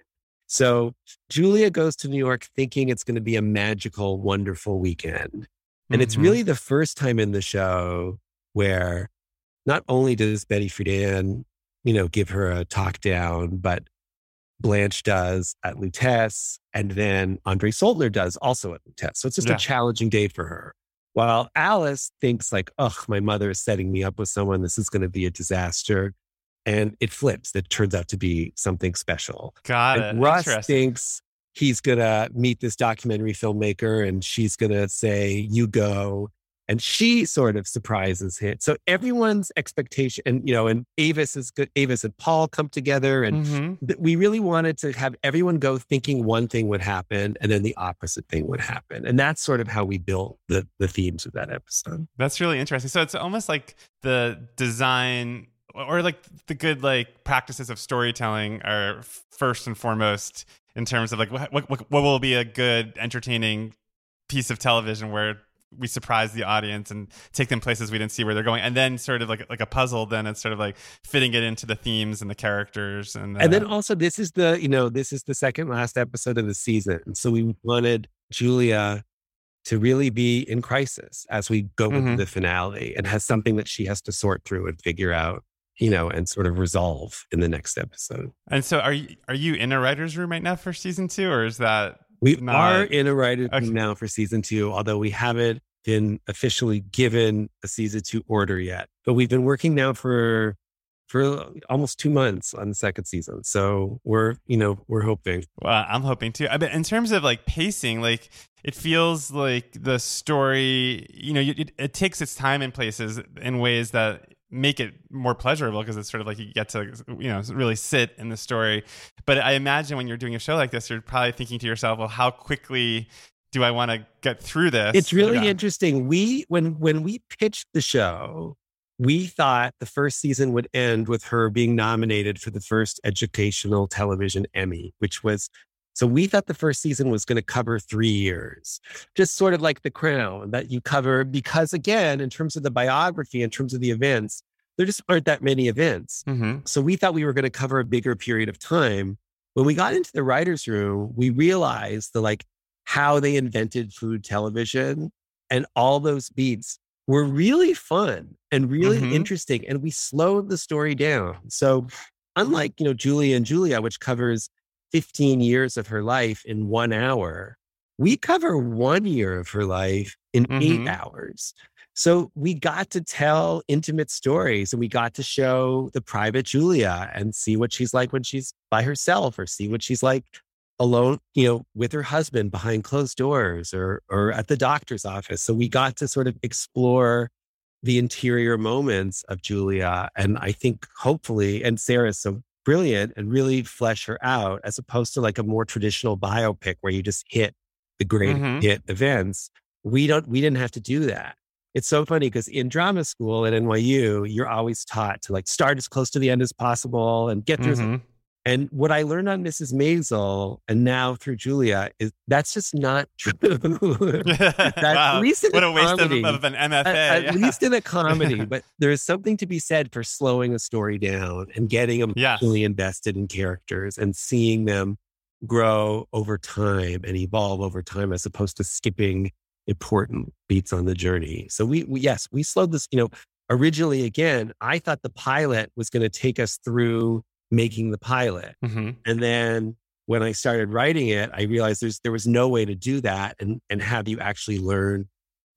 So Julia goes to New York thinking it's going to be a magical, wonderful weekend. And mm-hmm. it's really the first time in the show where not only does Betty Friedan, you know, give her a talk down, but Blanche does at Lutece, and then Andre Soltner does also at Lutece. So it's just yeah. a challenging day for her. While Alice thinks like, oh, my mother is setting me up with someone. This is going to be a disaster. And it flips. It turns out to be something special. Got and it. Russ thinks he's going to meet this documentary filmmaker and she's going to say, you go and she sort of surprises him. So everyone's expectation, and you know, and Avis is good. Avis and Paul come together, and mm-hmm. th- we really wanted to have everyone go thinking one thing would happen, and then the opposite thing would happen, and that's sort of how we built the the themes of that episode. That's really interesting. So it's almost like the design or like the good like practices of storytelling are first and foremost in terms of like what, what, what will be a good entertaining piece of television where we surprise the audience and take them places we didn't see where they're going and then sort of like like a puzzle then it's sort of like fitting it into the themes and the characters and and then also this is the you know this is the second last episode of the season so we wanted julia to really be in crisis as we go mm-hmm. into the finale and has something that she has to sort through and figure out you know and sort of resolve in the next episode and so are you are you in a writer's room right now for season two or is that we Not... are in a writer's okay. room now for season two, although we haven't been officially given a season two order yet. But we've been working now for for almost two months on the second season. So we're, you know, we're hoping. Well, I'm hoping too. I mean, in terms of like pacing, like it feels like the story, you know, it, it takes its time in places in ways that make it more pleasurable because it's sort of like you get to you know really sit in the story. But i imagine when you're doing a show like this you're probably thinking to yourself well how quickly do i want to get through this it's really interesting. We when when we pitched the show we thought the first season would end with her being nominated for the first educational television emmy which was so we thought the first season was going to cover three years, just sort of like The Crown that you cover, because again, in terms of the biography, in terms of the events, there just aren't that many events. Mm-hmm. So we thought we were going to cover a bigger period of time. When we got into the writer's room, we realized the like how they invented food television and all those beats were really fun and really mm-hmm. interesting. And we slowed the story down. So unlike, you know, Julie and Julia, which covers 15 years of her life in one hour. We cover one year of her life in mm-hmm. eight hours. So we got to tell intimate stories and we got to show the private Julia and see what she's like when she's by herself or see what she's like alone, you know, with her husband behind closed doors or or at the doctor's office. So we got to sort of explore the interior moments of Julia. And I think hopefully, and Sarah's so brilliant and really flesh her out as opposed to like a more traditional biopic where you just hit the great mm-hmm. hit events. We don't, we didn't have to do that. It's so funny because in drama school at NYU, you're always taught to like start as close to the end as possible and get through. Mm-hmm. And what I learned on Mrs. Maisel and now through Julia is that's just not [LAUGHS] true. [LAUGHS] that, wow. At least in what a, waste comedy, of, of, an MFA. At, at yeah. least in a [LAUGHS] comedy, but there is something to be said for slowing a story down and getting them yes. really invested in characters and seeing them grow over time and evolve over time as opposed to skipping important beats on the journey. So we, we yes, we slowed this, you know, originally again, I thought the pilot was going to take us through making the pilot. Mm-hmm. And then when I started writing it, I realized there's there was no way to do that and and have you actually learn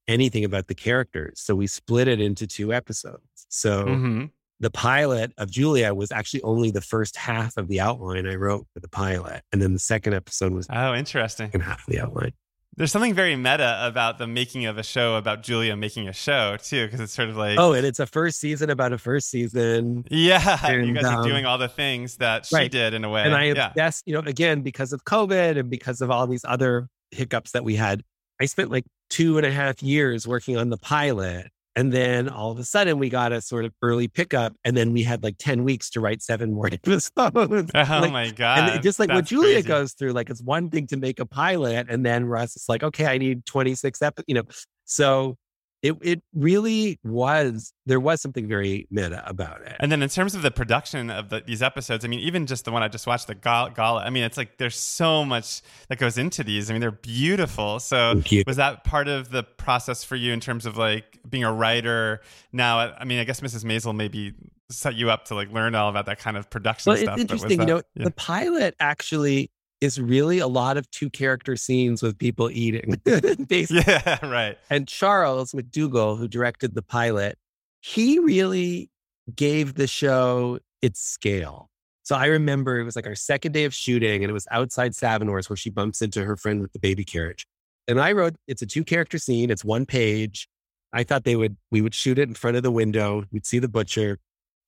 anything about the characters. So we split it into two episodes. So mm-hmm. the pilot of Julia was actually only the first half of the outline I wrote for the pilot, and then the second episode was oh interesting, and half of the outline. There's something very meta about the making of a show about Julia making a show too, because it's sort of like oh, and it's a first season about a first season. Yeah, [LAUGHS] and, you guys um, are doing all the things that she right. did in a way. And I yeah. yes, you know, again because of COVID and because of all these other hiccups that we had, I spent like two and a half years working on the pilot, And then all of a sudden we got a sort of early pickup. And then we had like 10 weeks to write seven more [LAUGHS] episodes. Oh like, my God. And just like That's what Julia crazy. goes through, like it's one thing to make a pilot. And then Russ is like, okay, I need 26 episodes, you know. So it it really was there was something very meta about it. And then in terms of the production of the, these episodes, I mean, even just the one I just watched, the gala, gala, I mean, it's like there's so much that goes into these. I mean, they're beautiful. So was that part of the process for you in terms of like being a writer? Now, I mean, I guess Mrs. Maisel maybe set you up to like learn all about that kind of production Well, stuff. it's interesting, you know, yeah. the pilot actually is really a lot of two character scenes with people eating. [LAUGHS] basically. yeah, right. And Charles McDougall, who directed the pilot, he really gave the show its scale. So I remember it was like our second day of shooting, and it was outside Savenor's where she bumps into her friend with the baby carriage. And I wrote, it's a two character scene, it's one page. I thought they would, we would shoot it in front of the window. We'd see the butcher.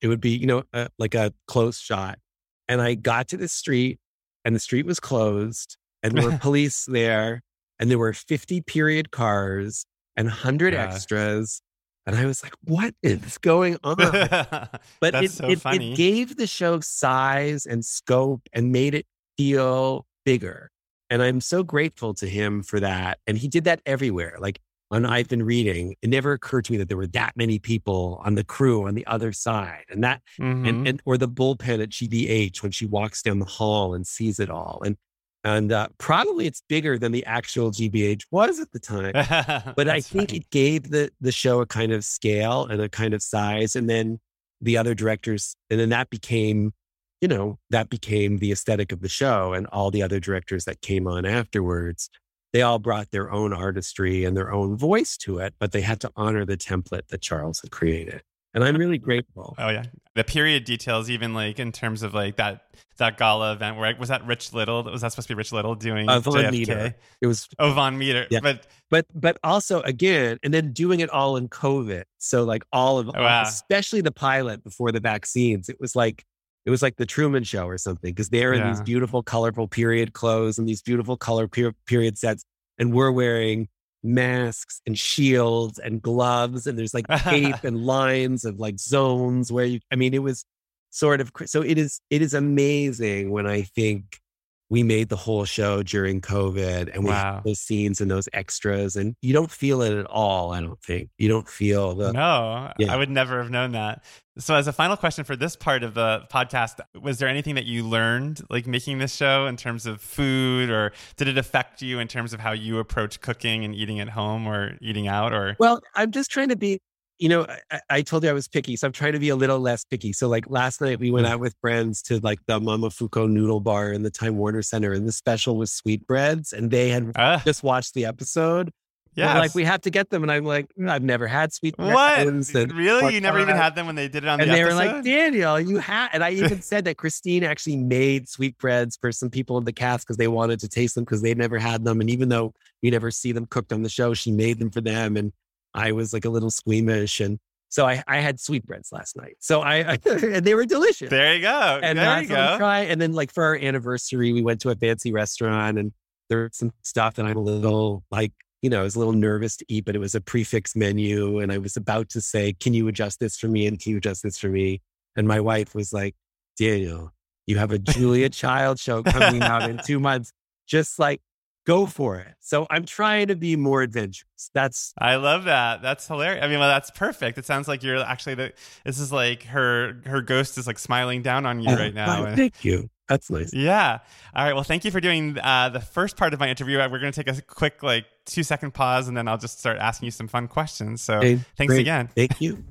It would be, you know, uh, like a close shot. And I got to the street, and the street was closed, and there were [LAUGHS] police there, and there were 50 period cars and 100 Yeah. extras. And I was like, what is going on? [LAUGHS] But it, so it, it gave the show size and scope and made it feel bigger. And I'm so grateful to him for that. And he did that everywhere. Like on I've Been Reading, it never occurred to me that there were that many people on the crew on the other side. And that Mhm. and, and or the bullpen at GBH when she walks down the hall and sees it all. And and uh, probably it's bigger than the actual GBH was at the time [LAUGHS] but I think funny. it gave the the show a kind of scale and a kind of size, and then the other directors, and then that became, you know, that became the aesthetic of the show, and all the other directors that came on afterwards, they all brought their own artistry and their own voice to it, but they had to honor the template that Charles had created, and I'm really grateful. Oh yeah, the period details, even like in terms of like that that gala event where was that Rich Little? Was that supposed to be Rich Little doing Uh, Vaughn JFK? Meader. It was Oh, Vaughn Meader. Yeah. But but but also again and then doing it all in covid so like all of Oh, wow. especially the pilot before the vaccines it was like it was like the truman show or something because they're in these beautiful colorful period clothes and these beautiful color per- period sets and we're wearing masks and shields and gloves and there's like tape [LAUGHS] and lines of like zones where you i mean it was sort of so it is it is amazing when i think we made the whole show during covid and we Wow. had those scenes and those extras and you don't feel it at all i don't think you don't feel the no, Yeah. I would never have known that. So, as a final question for this part of the podcast, was there anything that you learned like making this show in terms of food, or did it affect you in terms of how you approach cooking and eating at home or eating out? Or Well, I'm just trying to be, you know, I, I told you I was picky, so I'm trying to be a little less picky. So, like last night, we went Mm. out with friends to like the Momofuku Noodle Bar in the Time Warner Center, and the special was sweetbreads, and they had uh, just watched the episode. yeah, like we have to get them, and I'm like, "Mm, I've never had sweetbreads. what? Really? You never even uh, had them when they did it on and the they were like, Daniel, you had, and I even [LAUGHS] said that Christine actually made sweetbreads for some people in the cast because they wanted to taste them because they'd never had them, and even though you never see them cooked on the show, she made them for them, and I was like a little squeamish, and so I, I had sweetbreads last night. So I, I [LAUGHS] and they were delicious. there you go. and there you go. trying- and then like for our anniversary, we went to a fancy restaurant, and there's some stuff that I'm a little like. You know, I was a little nervous to eat, but it was a prefix menu. And I was about to say, Can you adjust this for me? And can you adjust this for me? And my wife was like, Daniel, you have a Julia [LAUGHS] Child show coming out in two months. Just like go for it. So I'm trying to be more adventurous. That's I love that. That's hilarious. I mean, well, that's perfect. It sounds like you're actually the. This is like her. Her ghost is like smiling down on you right now. Oh, thank you. That's nice. Yeah. All right. Well, thank you for doing uh, the first part of my interview. We're going to take a quick, like, two second pause, and then I'll just start asking you some fun questions. So, Hey, thanks great. again. Thank you.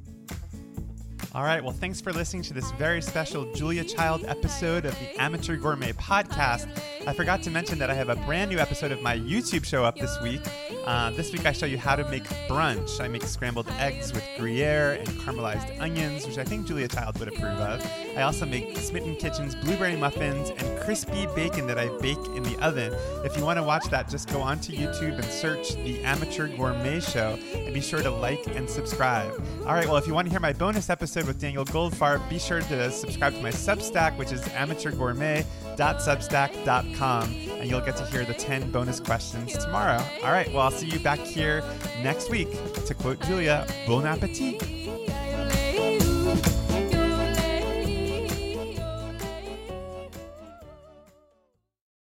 All right. Well, thanks for listening to this very special Julia Child episode of the Amateur Gourmet Podcast. I forgot to mention that I have a brand new episode of my YouTube show up this week. Uh, this week, I show you how to make brunch. I make scrambled eggs with Gruyere and caramelized onions, which I think Julia Child would approve of. I also make Smitten Kitchen's blueberry muffins and crispy bacon that I bake in the oven. If you want to watch that, just go onto YouTube and search the Amateur Gourmet Show and be sure to like and subscribe. All right, well, if you want to hear my bonus episode episode with Daniel Goldfarb, be sure to subscribe to my Substack, which is amateurgourmet.substack.com, and you'll get to hear the 10 bonus questions tomorrow. All right, well, I'll see you back here next week. To quote Julia, bon appetit.